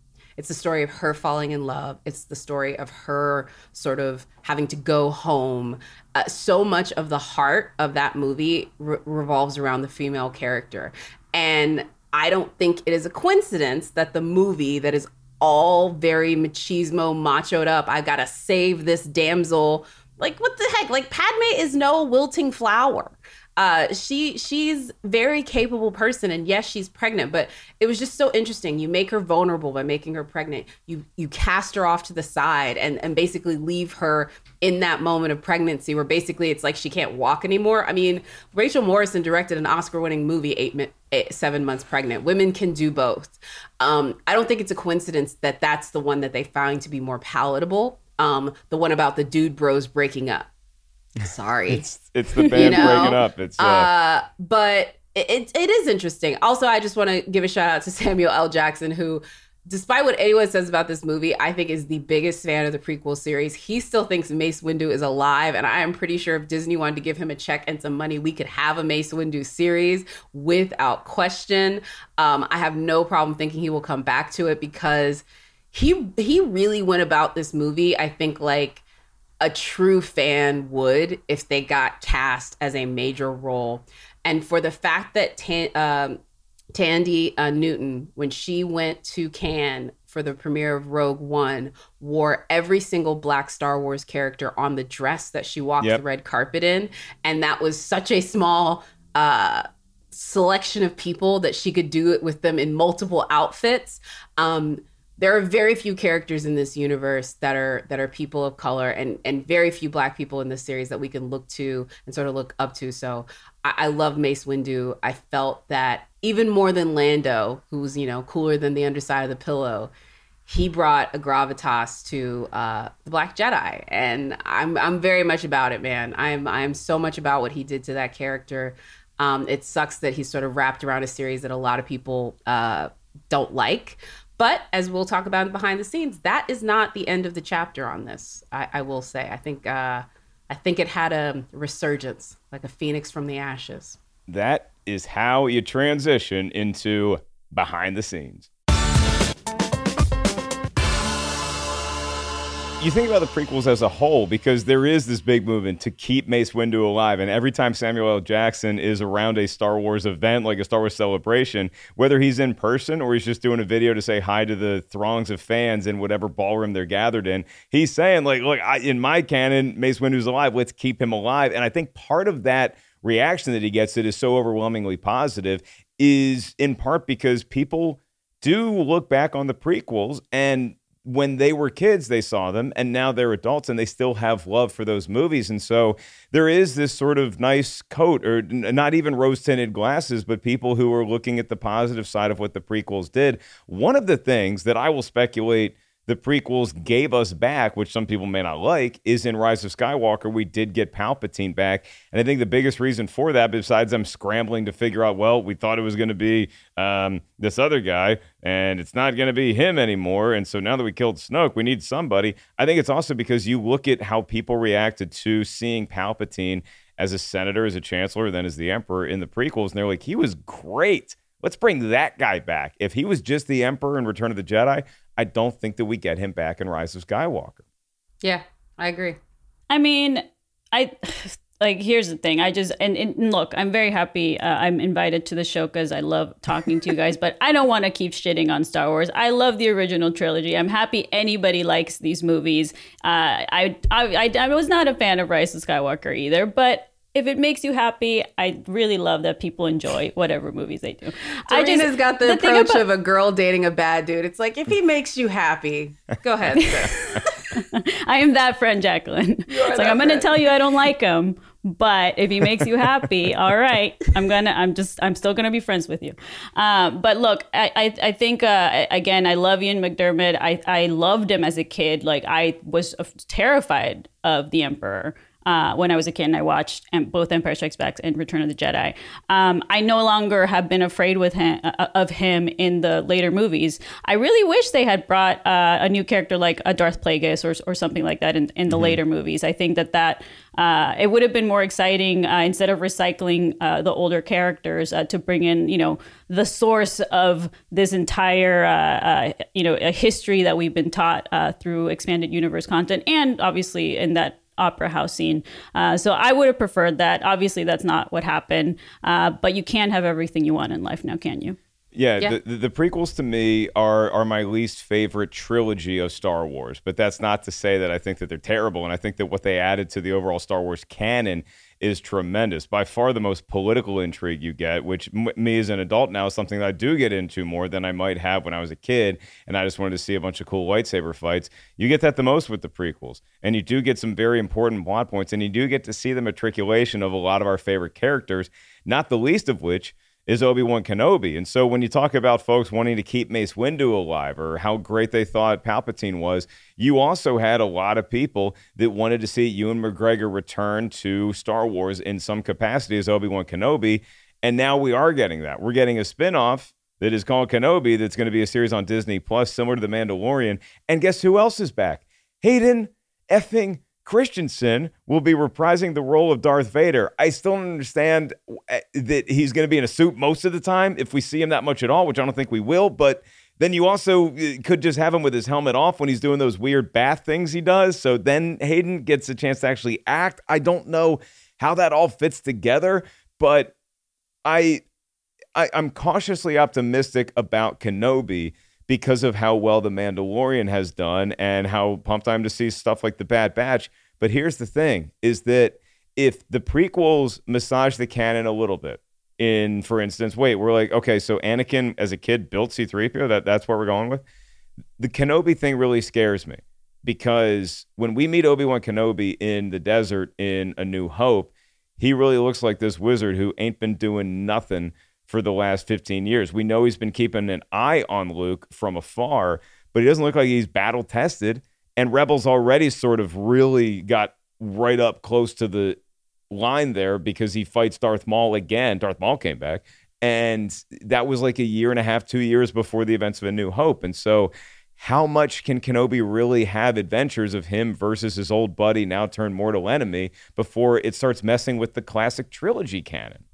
It's the story of her falling in love. It's the story of her sort of having to go home. Uh, so much of the heart of that movie re- revolves around the female character. And I don't think it is a coincidence that the movie that is all very machismo, machoed up, I gotta save this damsel. Like, what the heck? Like, Padme is no wilting flower. Uh, she she's very capable person, and yes, she's pregnant. But it was just so interesting. You make her vulnerable by making her pregnant. You you cast her off to the side and and basically leave her in that moment of pregnancy, where basically it's like she can't walk anymore. I mean, Rachel Morrison directed an Oscar-winning movie eight, seven months pregnant. Women can do both. Um, I don't think it's a coincidence that that's the one that they found to be more palatable. Um, the one about the dude bros breaking up. Sorry. It's it's the band breaking up. It's uh, uh, but it, it is interesting. Also, I just want to give a shout out to Samuel L. Jackson, who, despite what anyone says about this movie, I think is the biggest fan of the prequel series. He still thinks Mace Windu is alive, and I am pretty sure if Disney wanted to give him a check and some money, we could have a Mace Windu series without question. Um, I have no problem thinking he will come back to it because he he really went about this movie. I think like a true fan would if they got cast as a major role. And for the fact that Tan, um, Thandie uh, Newton, when she went to Cannes for the premiere of Rogue One, wore every single black Star Wars character on the dress that she walked Yep. the red carpet in. And that was such a small uh, selection of people that she could do it with them in multiple outfits. Um, there are very few characters in this universe that are that are people of color and and very few black people in this series that we can look to and sort of look up to so i, I love mace windu i felt that even more than lando who's you know cooler than the underside of the pillow he brought a gravitas to uh, the Black Jedi, and I'm I'm very much about it, man. I'm I'm so much about what he did to that character. Um, it sucks that he's sort of wrapped around a series that a lot of people uh, don't like, but as we'll talk about behind the scenes, that is not the end of the chapter on this. I, I will say, I think uh, I think it had a resurgence, like a phoenix from the ashes. that is how you transition into behind the scenes. You think about the prequels as a whole because there is this big movement to keep Mace Windu alive. And every time Samuel L. Jackson is around a Star Wars event, like a Star Wars celebration, whether he's in person or he's just doing a video to say hi to the throngs of fans in whatever ballroom they're gathered in, he's saying, like, look, I, in my canon, Mace Windu's alive. Let's keep him alive. And I think part of that reaction that he gets that is so overwhelmingly positive is in part because people do look back on the prequels and when they were kids, they saw them, and now they're adults and they still have love for those movies. And so there is this sort of nice coat, or not even rose tinted glasses, but people who are looking at the positive side of what the prequels did. One of the things that I will speculate the prequels gave us back, which some people may not like, is in Rise of Skywalker, we did get Palpatine back. And I think the biggest reason for that, besides them scrambling to figure out, well, we thought it was going to be um, this other guy, and it's not going to be him anymore. And so now that we killed Snoke, we need somebody. I think it's also because you look at how people reacted to seeing Palpatine as a senator, as a chancellor, then as the emperor in the prequels. And they're like, he was great. Let's bring that guy back. If he was just the emperor in Return of the Jedi, I don't think that we get him back in Rise of Skywalker. Yeah, I agree. I mean, I like here's the thing. I just and, and look, I'm very happy. Uh, I'm invited to the show because I love talking to you guys. but I don't want to keep shitting on Star Wars. I love the original trilogy. I'm happy anybody likes these movies. Uh, I, I I I was not a fan of Rise of Skywalker either, but if it makes you happy, I really love that people enjoy whatever movies they do. I just has got the, the approach about, of a girl dating a bad dude. It's like if he makes you happy, go ahead. I am that friend, Jacqueline. It's like I'm going to tell you I don't like him, but if he makes you happy, all right, I'm gonna. I'm just. I'm still gonna be friends with you. Um, but look, I. I, I think uh, again, I love Ian McDiarmid. I. I loved him as a kid. Like I was terrified of the Emperor uh, when I was a kid and I watched both Empire Strikes Back and Return of the Jedi. Um, I no longer have been afraid with him uh, of him in the later movies. I really wish they had brought uh, a new character like a Darth Plagueis or, or something like that in, in the mm-hmm. later movies. I think that that uh, it would have been more exciting uh, instead of recycling uh, the older characters to bring in you know the source of this entire you know a history that we've been taught through expanded universe content and obviously in that opera house scene. Uh, so I would have preferred that. Obviously, that's not what happened. Uh, but you can't have everything you want in life now, can you? Yeah, yeah. The, the prequels to me are are my least favorite trilogy of Star Wars, but that's not to say that I think that they're terrible. And I think that what they added to the overall Star Wars canon is tremendous. By far the most political intrigue you get, which m- me as an adult now is something that I do get into more than I might have when I was a kid. And I just wanted to see a bunch of cool lightsaber fights. You get that the most with the prequels. And you do get some very important plot points. And you do get to see the matriculation of a lot of our favorite characters, not the least of which is Obi Wan Kenobi. And so when you talk about folks wanting to keep Mace Windu alive or how great they thought Palpatine was, you also had a lot of people that wanted to see Ewan McGregor return to Star Wars in some capacity as Obi Wan Kenobi. And now we are getting that. We're getting a spin off that is called Kenobi that's going to be a series on Disney Plus, similar to The Mandalorian. And guess who else is back? Hayden effing Christensen will be reprising the role of Darth Vader. I still don't understand uh, that he's going to be in a suit most of the time if we see him that much at all, which I don't think we will. But then you also uh, could just have him with his helmet off when he's doing those weird bath things he does. So then Hayden gets a chance to actually act. I don't know how that all fits together, but I, I I'm cautiously optimistic about Kenobi because of how well The Mandalorian has done and how pumped I am to see stuff like The Bad Batch. But here's the thing is that if the prequels massage the canon a little bit, in for instance, wait, we're like, okay, so Anakin as a kid built C3PO, that, that's what we're going with. The Kenobi thing really scares me because when we meet Obi-Wan Kenobi in the desert in A New Hope, he really looks like this wizard who ain't been doing nothing for the last 15 years. We know he's been keeping an eye on Luke from afar, but he doesn't look like he's battle tested. And Rebels already sort of really got right up close to the line there because he fights Darth Maul again. Darth Maul came back. And that was like a year and a half, two years before the events of A New Hope. And so, how much can Kenobi really have adventures of him versus his old buddy, now turned mortal enemy, before it starts messing with the classic trilogy canon?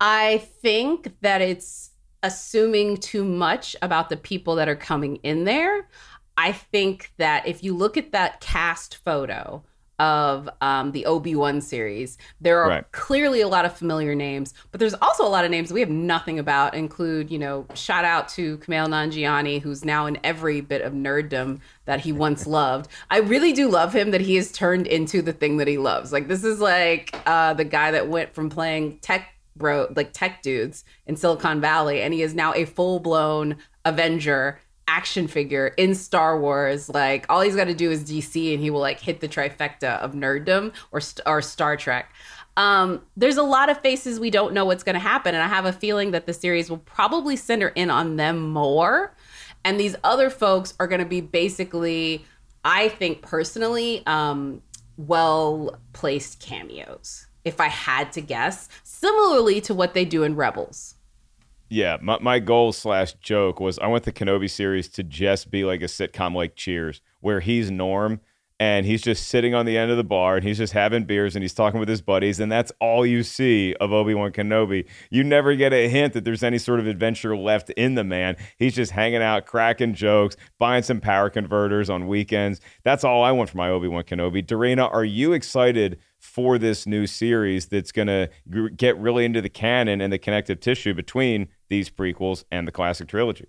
I think that it's assuming too much about the people that are coming in there. I think that if you look at that cast photo of um, the Obi Wan series, there are Right. clearly a lot of familiar names, but there's also a lot of names we have nothing about. Include, you know, shout out to Kumail Nanjiani, who's now in every bit of nerddom that he once loved. I really do love him that he has turned into the thing that he loves. Like this is like uh, the guy that went from playing tech bro, like tech dudes in Silicon Valley, and he is now a full blown Avenger action figure in Star Wars. Like all he's got to do is DC, and he will like hit the trifecta of nerddom or or Star Trek. Um, there's a lot of faces we don't know what's going to happen, and I have a feeling that the series will probably center in on them more, and these other folks are going to be basically, I think personally, um, well placed cameos. If I had to guess, similarly to what they do in Rebels. Yeah, my, my goal slash joke was I want the Kenobi series to just be like a sitcom like Cheers, where he's Norm and he's just sitting on the end of the bar and he's just having beers and he's talking with his buddies, and that's all you see of Obi Wan Kenobi. You never get a hint that there's any sort of adventure left in the man. He's just hanging out, cracking jokes, buying some power converters on weekends. That's all I want for my Obi Wan Kenobi. Dorina, are you excited? For this new series that's going to get really into the canon and the connective tissue between these prequels and the classic trilogy.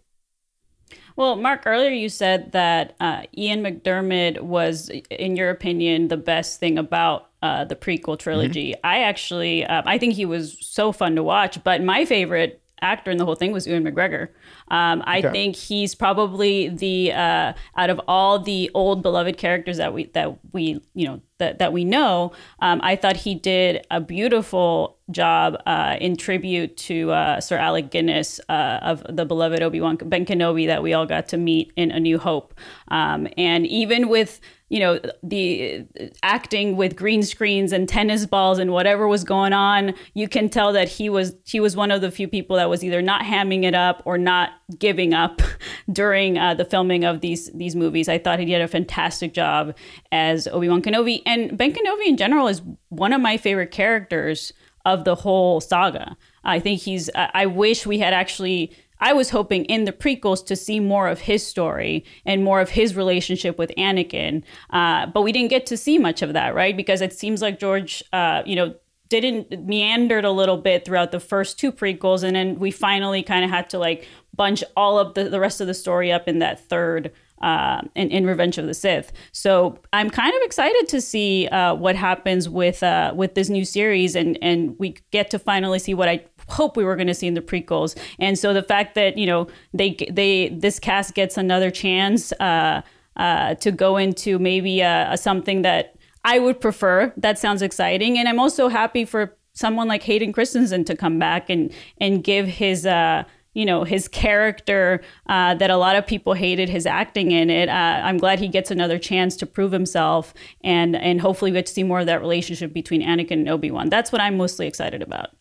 Well, Mark, earlier you said that uh, Ian McDiarmid was, in your opinion, the best thing about uh, the prequel trilogy. I actually, uh, I think he was so fun to watch. But my favorite actor in the whole thing was Ewan McGregor. Um, I Okay. think he's probably the uh, out of all the old beloved characters that we that we you know that that we know. Um, I thought he did a beautiful job uh, in tribute to uh, Sir Alec Guinness uh, of the beloved Obi Wan Ben Kenobi that we all got to meet in A New Hope. Um, and even with you know the acting with green screens and tennis balls and whatever was going on, you can tell that he was he was one of the few people that was either not hamming it up or not giving up during uh, the filming of these these movies. I thought he did a fantastic job as Obi Wan Kenobi, and Ben Kenobi in general is one of my favorite characters of the whole saga. I think he's. I wish we had actually. I was hoping in the prequels to see more of his story and more of his relationship with Anakin, uh, but we didn't get to see much of that, right? Because it seems like George, uh, you know, didn't meandered a little bit throughout the first two prequels, and then we finally kind of had to like bunch all of the, the rest of the story up in that third uh, in, in Revenge of the Sith. So I'm kind of excited to see uh, what happens with uh, with this new series, and and we get to finally see what I hope we were going to see in the prequels. And so the fact that you know they they this cast gets another chance uh, uh, to go into maybe a, a something that I would prefer. That sounds exciting, and I'm also happy for someone like Hayden Christensen to come back and and give his. Uh, you know his character uh, that a lot of people hated his acting in it. Uh, I'm glad he gets another chance to prove himself, and and hopefully we get to see more of that relationship between Anakin and Obi Wan. That's what I'm mostly excited about.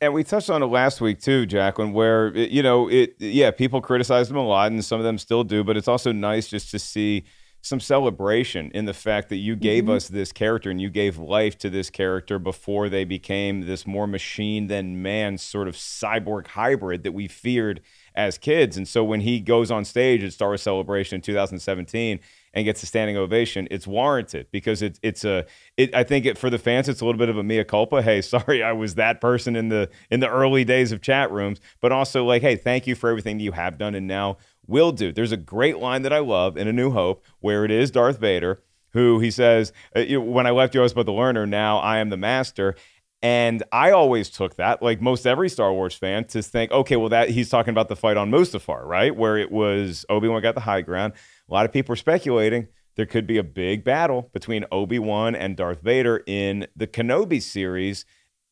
And we touched on it last week too, Jacqueline, where it- you know it. Yeah, people criticized him a lot, and some of them still do. But it's also nice just to see some celebration in the fact that you gave Mhm. us this character and you gave life to this character before they became this more machine than man sort of cyborg hybrid that we feared as kids. And so when he goes on stage at Star Wars Celebration in 2017 and gets a standing ovation, it's warranted because it's it's a it, I think it for the fans it's a little bit of a mea culpa. Hey, sorry I was that person in the in the early days of chat rooms, but also like hey, thank you for everything you have done and now will do. There's a great line that I love in A New Hope where it is Darth Vader who he says, uh, "When I left you, I was but the learner. Now I am the master." And I always took that, like most every Star Wars fan, to think, okay, well, that he's talking about the fight on Mustafar, right, where it was Obi Wan got the high ground. A lot of people are speculating there could be a big battle between Obi Wan and Darth Vader in the Kenobi series,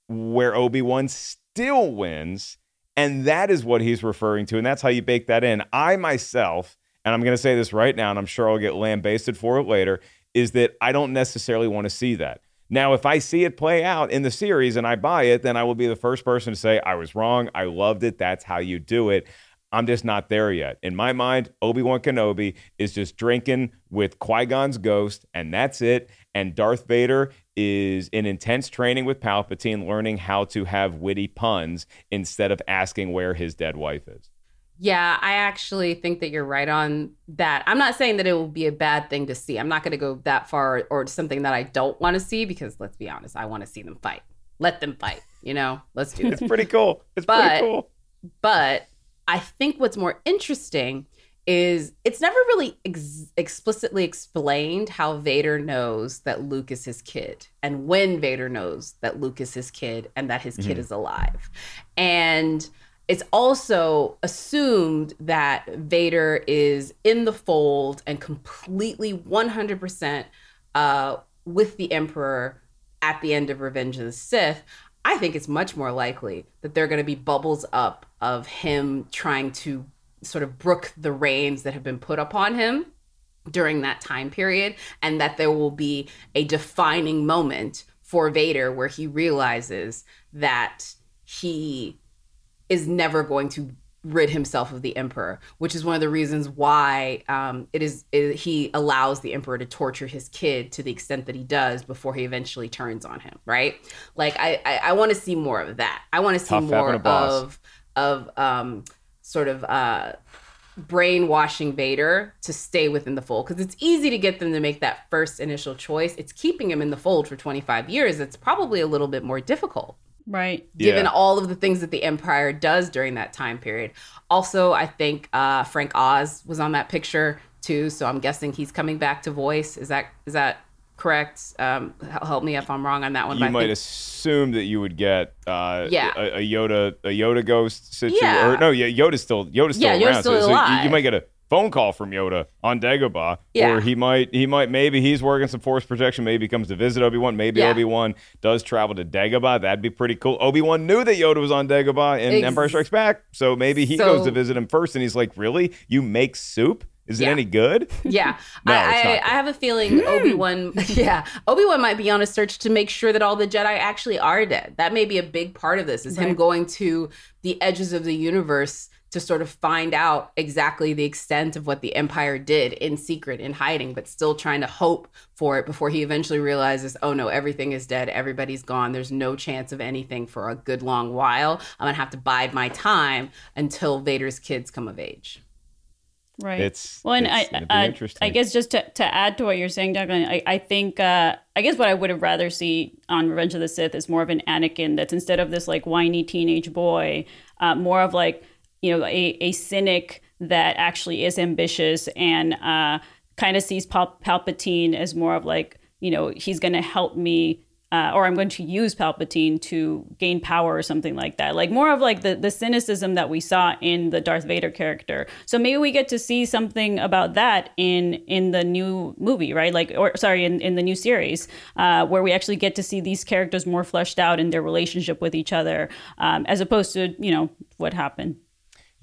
where Obi Wan still wins, and that is what he's referring to, and that's how you bake that in. I myself, and I'm going to say this right now, and I'm sure I'll get lambasted for it later, is that I don't necessarily want to see that. Now, if I see it play out in the series and I buy it, then I will be the first person to say, I was wrong. I loved it. That's how you do it. I'm just not there yet. In my mind, Obi Wan Kenobi is just drinking with Qui Gon's ghost, and that's it. And Darth Vader is in intense training with Palpatine, learning how to have witty puns instead of asking where his dead wife is. Yeah, I actually think that you're right on that. I'm not saying that it will be a bad thing to see. I'm not going to go that far or something that I don't want to see because let's be honest, I want to see them fight. Let them fight, you know? Let's do it. It's pretty cool. It's but, pretty cool. But I think what's more interesting is it's never really ex- explicitly explained how Vader knows that Luke is his kid and when Vader knows that Luke is his kid and that his kid mm-hmm. is alive. And it's also assumed that Vader is in the fold and completely 100% uh, with the Emperor at the end of Revenge of the Sith. I think it's much more likely that there are going to be bubbles up of him trying to sort of brook the reins that have been put upon him during that time period, and that there will be a defining moment for Vader where he realizes that he is never going to rid himself of the emperor which is one of the reasons why um, it is it, he allows the emperor to torture his kid to the extent that he does before he eventually turns on him right like i i, I want to see more of that i want to see Tough more of of um sort of uh brainwashing Vader to stay within the fold because it's easy to get them to make that first initial choice. It's keeping him in the fold for 25 years. It's probably a little bit more difficult. Right. Given yeah. all of the things that the Empire does during that time period. Also, I think uh, Frank Oz was on that picture too, so I'm guessing he's coming back to voice. Is that is that correct? Um, help me if I'm wrong on that one. You might think... assume that you would get uh, yeah. a, a Yoda a Yoda ghost situation. Yeah. Or no, yeah, Yoda's still Yoda's still yeah, around. Still so, alive. So you, you might get a phone call from Yoda on Dagobah, yeah. or he might he might maybe he's working some force protection, maybe he comes to visit Obi Wan, maybe yeah. Obi Wan does travel to Dagobah. That'd be pretty cool. Obi Wan knew that Yoda was on Dagobah in Ex- Empire Strikes Back, so maybe he so, goes to visit him first, and he's like, "Really? You make soup?" Is yeah. it any good? Yeah, no, I, I, I, have a feeling hmm. Obi Wan. Yeah, Obi Wan might be on a search to make sure that all the Jedi actually are dead. That may be a big part of this. Is right. him going to the edges of the universe to sort of find out exactly the extent of what the empire did in secret, in hiding, but still trying to hope for it before he eventually realizes, oh no, everything is dead, everybody's gone, there's no chance of anything for a good long while. I'm gonna have to bide my time until Vader's kids come of age. Right. It's well, and it's I, I, I, guess just to, to add to what you're saying, Doug, I, I think uh, I guess what I would have rather see on Revenge of the Sith is more of an Anakin that's instead of this like whiny teenage boy, uh, more of like you know, a, a cynic that actually is ambitious and uh, kind of sees Pal- Palpatine as more of like, you know, he's going to help me uh, or I'm going to use Palpatine to gain power or something like that. Like more of like the, the cynicism that we saw in the Darth Vader character. So maybe we get to see something about that in in the new movie, right? Like, or sorry, in, in the new series, uh, where we actually get to see these characters more fleshed out in their relationship with each other, um, as opposed to you know what happened.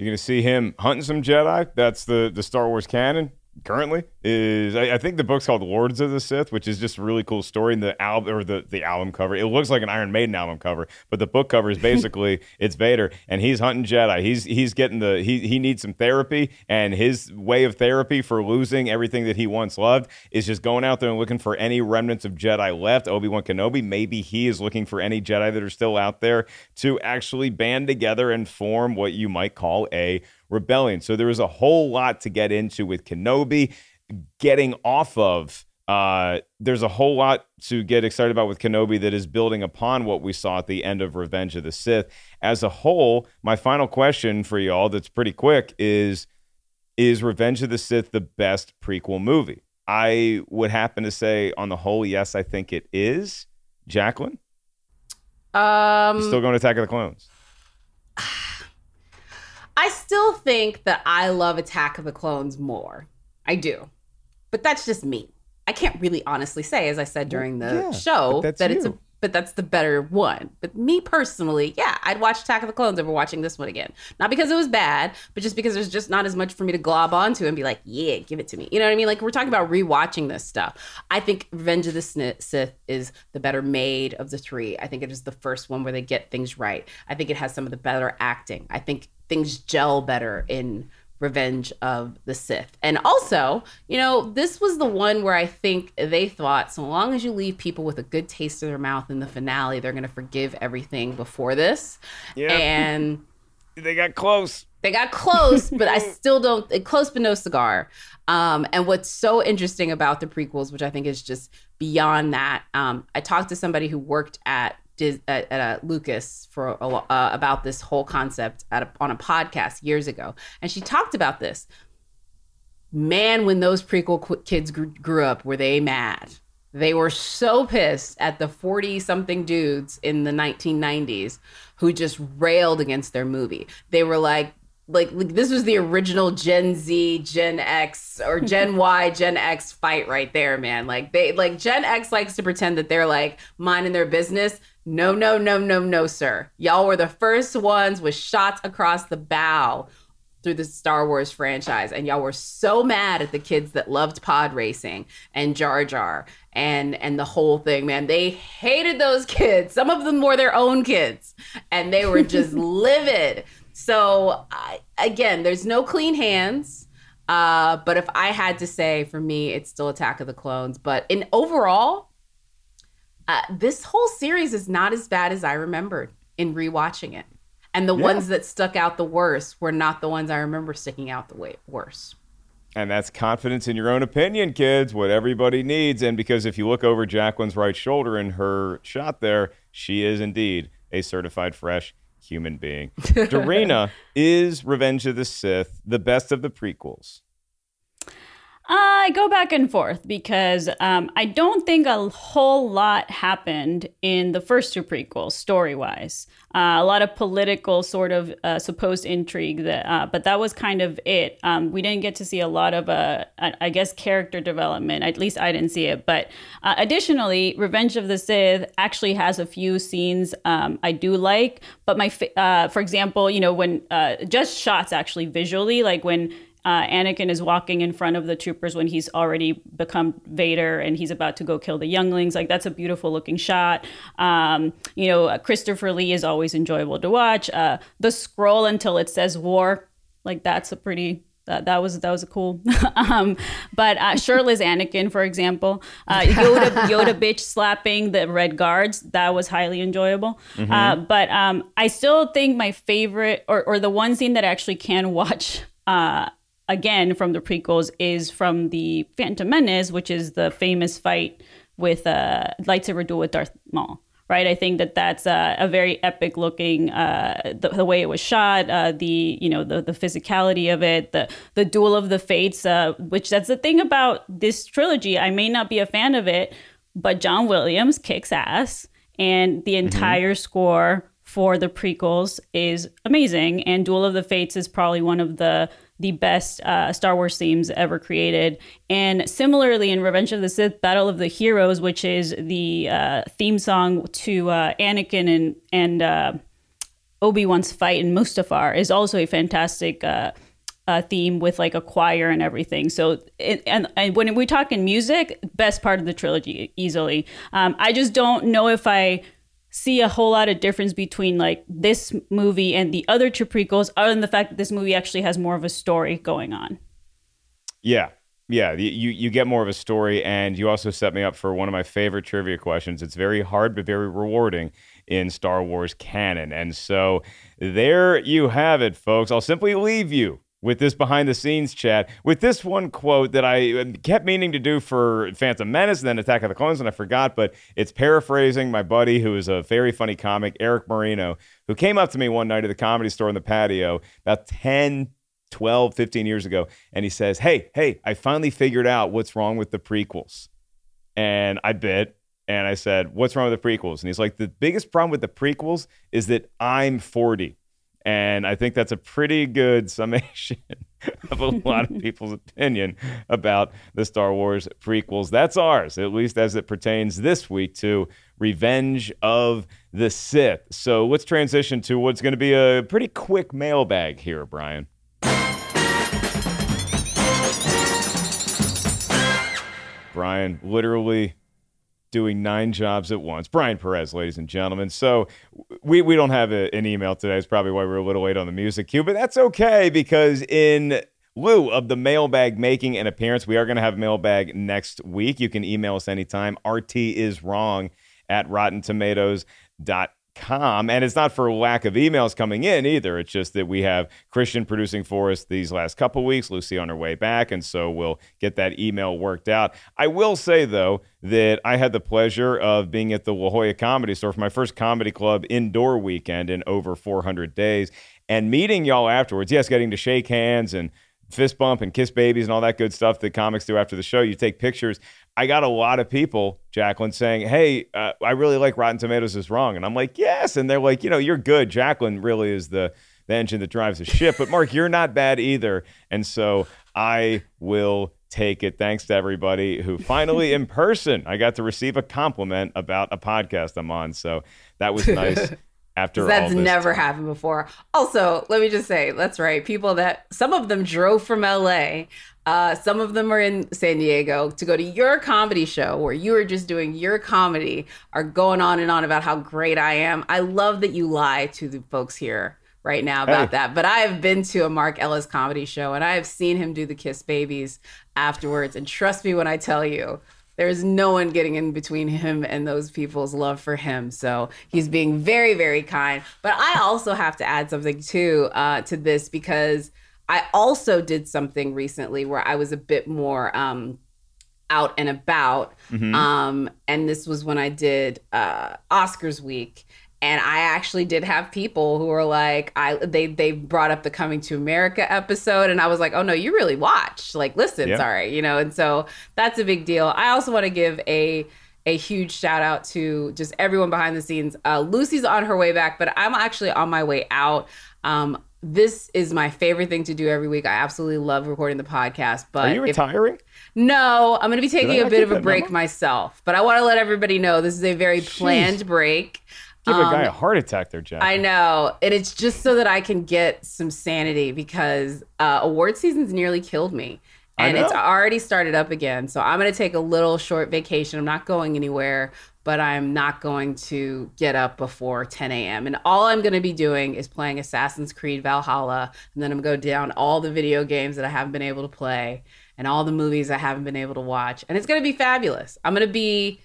You're going to see him hunting some Jedi. That's the the Star Wars canon currently is I, I, think the book's called Lords of the Sith, which is just a really cool story. And the album or the, the album cover, it looks like an Iron Maiden album cover, but the book cover is basically it's Vader and he's hunting Jedi. He's he's getting the he he needs some therapy, and his way of therapy for losing everything that he once loved is just going out there and looking for any remnants of Jedi left. Obi Wan Kenobi, maybe he is looking for any Jedi that are still out there to actually band together and form what you might call a rebellion. So there was a whole lot to get into with Kenobi getting off of. Uh, there's a whole lot to get excited about with Kenobi that is building upon what we saw at the end of Revenge of the Sith. As a whole, my final question for y'all that's pretty quick is Is Revenge of the Sith the best prequel movie? I would happen to say, on the whole, yes, I think it is. Jacqueline? Um, still going to Attack of the Clones? I still think that I love Attack of the Clones more. I do. But that's just me. I can't really honestly say, as I said during the yeah, show, that you. it's a but that's the better one. But me personally, yeah, I'd watch Attack of the Clones over watching this one again. Not because it was bad, but just because there's just not as much for me to glob onto and be like, yeah, give it to me. You know what I mean? Like we're talking about rewatching this stuff. I think Revenge of the Sith is the better made of the three. I think it is the first one where they get things right. I think it has some of the better acting. I think things gel better in Revenge of the Sith. And also, you know, this was the one where I think they thought so long as you leave people with a good taste in their mouth in the finale, they're going to forgive everything before this. Yeah. And they got close. They got close, but I still don't close but no cigar. Um, and what's so interesting about the prequels, which I think is just beyond that, um, I talked to somebody who worked at Dis, at, at Lucas for a, uh, about this whole concept a, on a podcast years ago, and she talked about this. Man, when those prequel qu- kids grew up, were they mad? They were so pissed at the 40 something dudes in the 1990s who just railed against their movie. They were like, like, like this was the original Gen Z, Gen X, or Gen Y, Gen X fight right there, man. Like they like Gen X likes to pretend that they're like minding their business. No, no, no, no, no, sir. Y'all were the first ones with shots across the bow through the Star Wars franchise. And y'all were so mad at the kids that loved pod racing and Jar Jar and and the whole thing, man. They hated those kids. Some of them were their own kids. And they were just livid. So I, again, there's no clean hands. Uh, but if I had to say, for me, it's still Attack of the Clones. But in overall, uh, this whole series is not as bad as I remembered in rewatching it. And the Yeah. ones that stuck out the worst were not the ones I remember sticking out the way worse. And that's confidence in your own opinion, kids, what everybody needs. And because if you look over Jacqueline's right shoulder in her shot there, she is indeed a certified fresh human being. Dorina, is Revenge of the Sith the best of the prequels? I go back and forth because um, I don't think a whole lot happened in the first two prequels, story wise. Uh, a lot of political sort of uh, supposed intrigue, that, uh, but that was kind of it. Um, we didn't get to see a lot of, uh, I guess, character development. At least I didn't see it. But uh, additionally, Revenge of the Sith actually has a few scenes um, I do like. But my, uh, for example, you know, when uh, just shots actually visually, like when uh, Anakin is walking in front of the troopers when he's already become Vader and he's about to go kill the younglings. Like that's a beautiful looking shot. Um, you know, uh, Christopher Lee is always enjoyable to watch. Uh, the scroll until it says war, like that's a pretty. That, that was that was a cool, um, but uh, shirtless Anakin, for example, uh, Yoda Yoda bitch slapping the red guards, that was highly enjoyable. Mhm. Uh, but um, I still think my favorite, or, or the one scene that I actually can watch uh, again from the prequels, is from the Phantom Menace, which is the famous fight with uh, lightsaber duel with Darth Maul. Right, I think that that's uh, a very epic looking. Uh, the, the way it was shot, uh, the you know the the physicality of it, the the duel of the fates. Uh, which that's the thing about this trilogy. I may not be a fan of it, but John Williams kicks ass, and the entire score for the prequels is amazing. And Duel of the Fates is probably one of the the best uh, Star Wars themes ever created. And similarly, in Revenge of the Sith, Battle of the Heroes, which is the uh, theme song to uh, Anakin and and uh, Obi Wan's fight in Mustafar, is also a fantastic. Uh, uh, theme with like a choir and everything. So, it, and, and when we talk in music, best part of the trilogy easily. Um, I just don't know if I see a whole lot of difference between like this movie and the other prequels, other than the fact that this movie actually has more of a story going on. Yeah. Yeah, you you get more of a story, and you also set me up for one of my favorite trivia questions. It's very hard but very rewarding in Star Wars canon, and so there you have it, folks. I'll simply leave you with this behind the scenes chat with this one quote that I uh, kept meaning to do for Phantom Menace and then Attack of the Clones, and I forgot, but it's paraphrasing my buddy who is a very funny comic, Eric Marino, who came up to me one night at the comedy store in the patio about 10 12, 15 years ago. And he says, Hey, hey, I finally figured out what's wrong with the prequels. And I bit and I said, What's wrong with the prequels? And he's like, The biggest problem with the prequels is that I'm 40. And I think that's a pretty good summation of a lot of people's opinion about the Star Wars prequels. That's ours, at least as it pertains this week to Revenge of the Sith. So let's transition to what's going to be a pretty quick mailbag here, Brian. Brian, literally doing nine jobs at once. Brian Perez, ladies and gentlemen. So we, we don't have a, an email today. It's probably why we're a little late on the music cue, but that's okay because in lieu of the mailbag making an appearance, we are going to have mailbag next week. You can email us anytime. RT is wrong at rottentomatoes.com com and it's not for lack of emails coming in either. It's just that we have christian producing for us these last couple weeks lucy on her way back and so we'll get that email worked out. I will say though that i had the pleasure of being at the la jolla comedy store for my first comedy club indoor weekend in over 400 days and meeting y'all afterwards yes getting to shake hands and fist bump and kiss babies and all that good stuff that comics do after the show. You take pictures. I got a lot of people, Jacqueline, saying, "Hey, uh, I really like Rotten Tomatoes is wrong," and I'm like, "Yes," and they're like, "You know, you're good." Jacqueline really is the the engine that drives the ship, but Mark, you're not bad either, and so I will take it. Thanks to everybody who finally in person I got to receive a compliment about a podcast I'm on, so that was nice. After that's never time. happened before. Also, let me just say, that's right. People that some of them drove from LA uh, some of them are in San Diego to go to your comedy show where you are just doing your comedy, are going on and on about how great I am. I love that you lie to the folks here right now about hey. that. But I have been to a Mark Ellis comedy show and I have seen him do the Kiss Babies afterwards. And trust me when I tell you, there's no one getting in between him and those people's love for him. So he's being very, very kind. But I also have to add something too uh, to this because I also did something recently where I was a bit more um, out and about. Mm-hmm. Um, and this was when I did uh, Oscars week. And I actually did have people who were like, I they they brought up the Coming to America episode, and I was like, oh no, you really watched. Like, listen, yeah. sorry, you know. And so that's a big deal. I also want to give a a huge shout out to just everyone behind the scenes. Uh, Lucy's on her way back, but I'm actually on my way out. Um, this is my favorite thing to do every week. I absolutely love recording the podcast. But are you retiring? If, no, I'm going to be taking a bit of a break myself. But I want to let everybody know this is a very planned break. Give um, a guy a um, heart attack there, Jack. I know, and it's just so that I can get some sanity because uh, award season's nearly killed me, and it's already started up again. So I'm going to take a little short vacation. I'm not going anywhere, but I'm not going to get up before 10 a.m. And all I'm going to be doing is playing Assassin's Creed Valhalla. And then I'm going to go down all the video games that I haven't been able to play and all the movies I haven't been able to watch. And it's going to be fabulous. I'm going to be.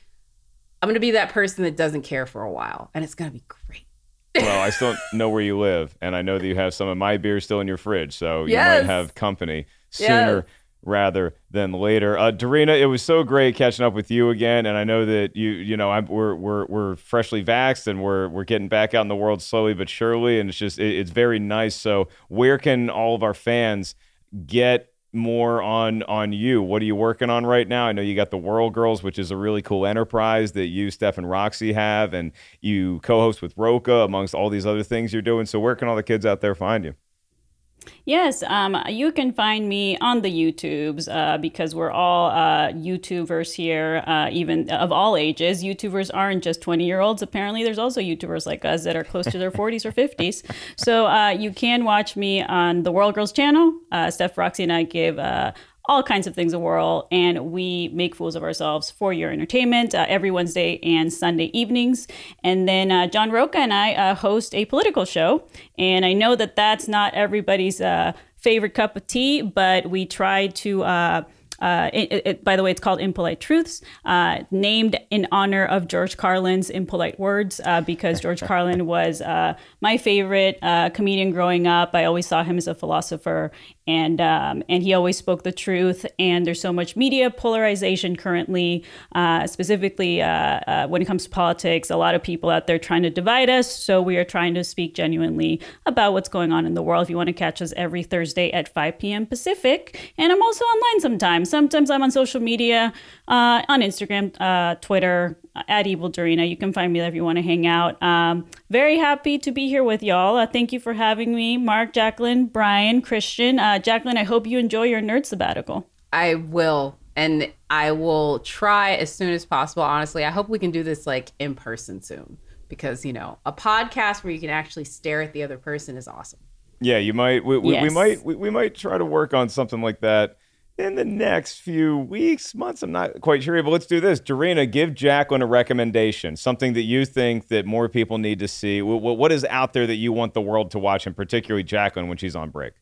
I'm going to be that person that doesn't care for a while, and it's going to be great. well, I still know where you live, and I know that you have some of my beer still in your fridge, so you yes. might have company sooner yes rather than later. Uh, Dorina, it was so great catching up with you again, and I know that you, you know, I'm, we're we're we're freshly vaxxed and we're we're getting back out in the world slowly but surely, and it's just it, it's very nice. So, where can all of our fans get more on on you? What are you working on right now? I know you got the Whirl Girls, which is a really cool enterprise that you, Steph, and Roxxxy have, and you co-host with Rocha, amongst all these other things you're doing. So, where can all the kids out there find you? Yes, um, you can find me on the YouTubes uh, because we're all uh, YouTubers here, uh, even of all ages. YouTubers aren't just 20 year olds. Apparently, there's also YouTubers like us that are close to their 40s or 50s. So uh, you can watch me on the Whirl Girls channel. Uh, Steph, Roxxxy, and I give uh, all kinds of things a whirl, and we make fools of ourselves for your entertainment uh, every Wednesday and Sunday evenings. And then uh, John Rocha and I uh, host a political show, and I know that that's not everybody's uh, favorite cup of tea, but we try to uh, uh, it, it, by the way, it's called Impolite Truths, uh, named in honor of George Carlin's Impolite Words, uh, because George Carlin was uh, my favorite uh, comedian growing up. I always saw him as a philosopher, and um, and he always spoke the truth. And there's so much media polarization currently, uh, specifically when it comes to politics. A lot of people out there trying to divide us. So we are trying to speak genuinely about what's going on in the world. If you want to catch us every Thursday at 5 p.m. Pacific, and I'm also online sometimes. Sometimes I'm on social media, uh, on Instagram, uh, Twitter, uh, at Evil Dorina. You can find me there if you want to hang out. Um, very happy to be here with y'all. Uh, thank you for having me, Mark, Jacqueline, Brian, Christian. Uh, Jacqueline, I hope you enjoy your nerd sabbatical. I will. And I will try as soon as possible. Honestly, I hope we can do this like in person soon because, you know, a podcast where you can actually stare at the other person is awesome. Yeah, you might. We, we, yes. we might. We, we might try to work on something like that in the next few weeks, months. I'm not quite sure, but let's do this. Dorina, give Jacqueline a recommendation, something that you think that more people need to see. Wh- wh- What is out there that you want the world to watch, and particularly Jacqueline when she's on break?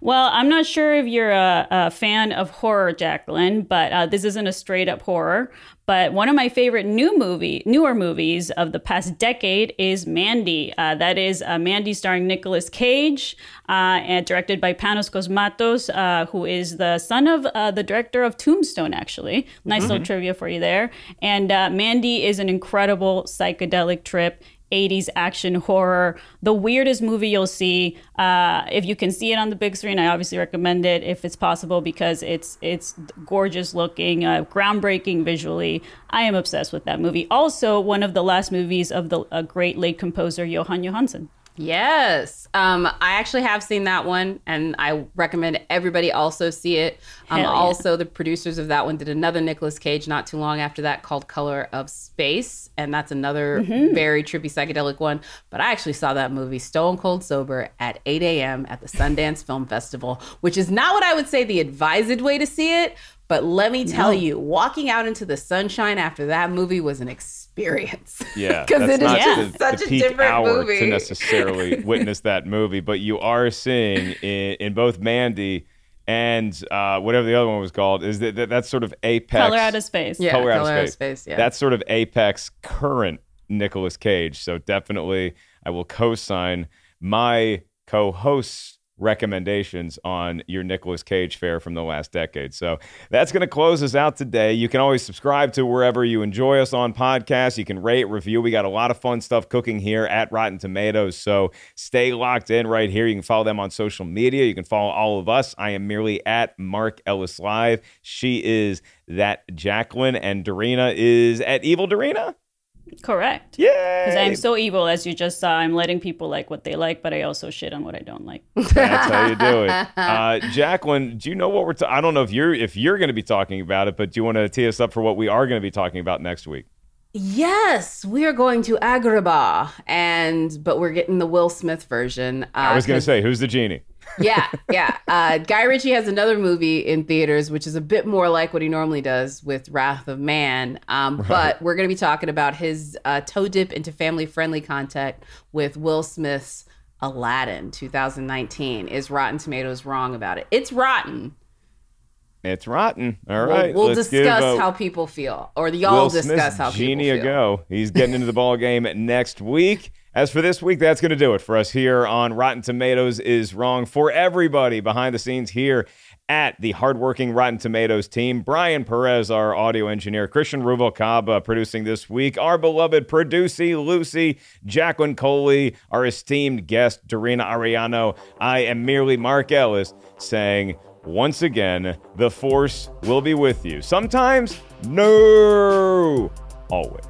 Well, I'm not sure if you're a, a fan of horror, Jacqueline, but uh, this isn't a straight up horror. But one of my favorite new movie, newer movies of the past decade is Mandy. Uh, that is uh, Mandy starring Nicolas Cage uh, and directed by Panos Cosmatos, uh, who is the son of uh, the director of Tombstone, actually. Nice little Mhm. trivia for you there. And uh, Mandy is an incredible psychedelic trip. 80s action horror, the weirdest movie you'll see. Uh, if you can see it on the big screen, I obviously recommend it if it's possible because it's it's gorgeous looking, uh, groundbreaking visually. I am obsessed with that movie. Also, one of the last movies of the great late composer Jóhann Jóhannsson. Yes. Um, I actually have seen that one, and I recommend everybody also see it. Um, yeah. Also, the producers of that one did another Nicolas Cage not too long after that called Color of Space, and that's another Mhm. very trippy psychedelic one. But I actually saw that movie stone cold sober at 8 a.m. at the Sundance Film Festival, which is not what I would say the advised way to see it. But let me tell No. you, walking out into the sunshine after that movie was an experience. Yeah, 'Cause because it is not just the, such the a peak different hour movie. to necessarily witness that movie, but you are seeing in, in both Mandy and uh, whatever the other one was called is that, that that's sort of apex Color Out of Space. Yeah, color, out, Color of Out of space. Space, yeah. That's sort of apex current Nicolas Cage. So definitely, I will co-sign my co-host's recommendations on your Nicolas Cage fare from the last decade. So that's going to close us out today. You can always subscribe to wherever you enjoy us on podcasts. You can rate, review. We got a lot of fun stuff cooking here at Rotten Tomatoes. So stay locked in right here. You can follow them on social media. You can follow all of us. I am merely at Mark Ellis Live. She is that Jacqueline, and Dorina is at Evil Dorina. Correct. Yeah. Because I'm so evil, as you just saw. I'm letting people like what they like, but I also shit on what I don't like. That's how you do it. Uh, Jacqueline, do you know what we're? Ta- I don't know if you're if you're going to be talking about it, but do you want to tee us up for what we are going to be talking about next week? Yes, we are going to Agrabah, and but we're getting the Will Smith version. Uh, I was going to say, who's the genie? Yeah, yeah. Uh, Guy Ritchie has another movie in theaters, which is a bit more like what he normally does with Wrath of Man. Um, Right. But we're going to be talking about his uh, toe dip into family friendly content with Will Smith's Aladdin 2019. Is Rotten Tomatoes wrong about it? It's rotten. It's rotten. All right. We'll- We'll, discuss give, uh, how people feel, or y'all Will discuss Smith's how genie people a feel. go. He's getting into the ball game next week. As for this week, that's going to do it for us here on Rotten Tomatoes is Wrong. For everybody behind the scenes here at the hardworking Rotten Tomatoes team, Brian Perez, our audio engineer, Christian Rubalcaba producing this week, our beloved producer Lucy, Jacqueline Coley, our esteemed guest Dorina Arellano. I am merely Mark Ellis saying once again, the force will be with you. Sometimes, no, always.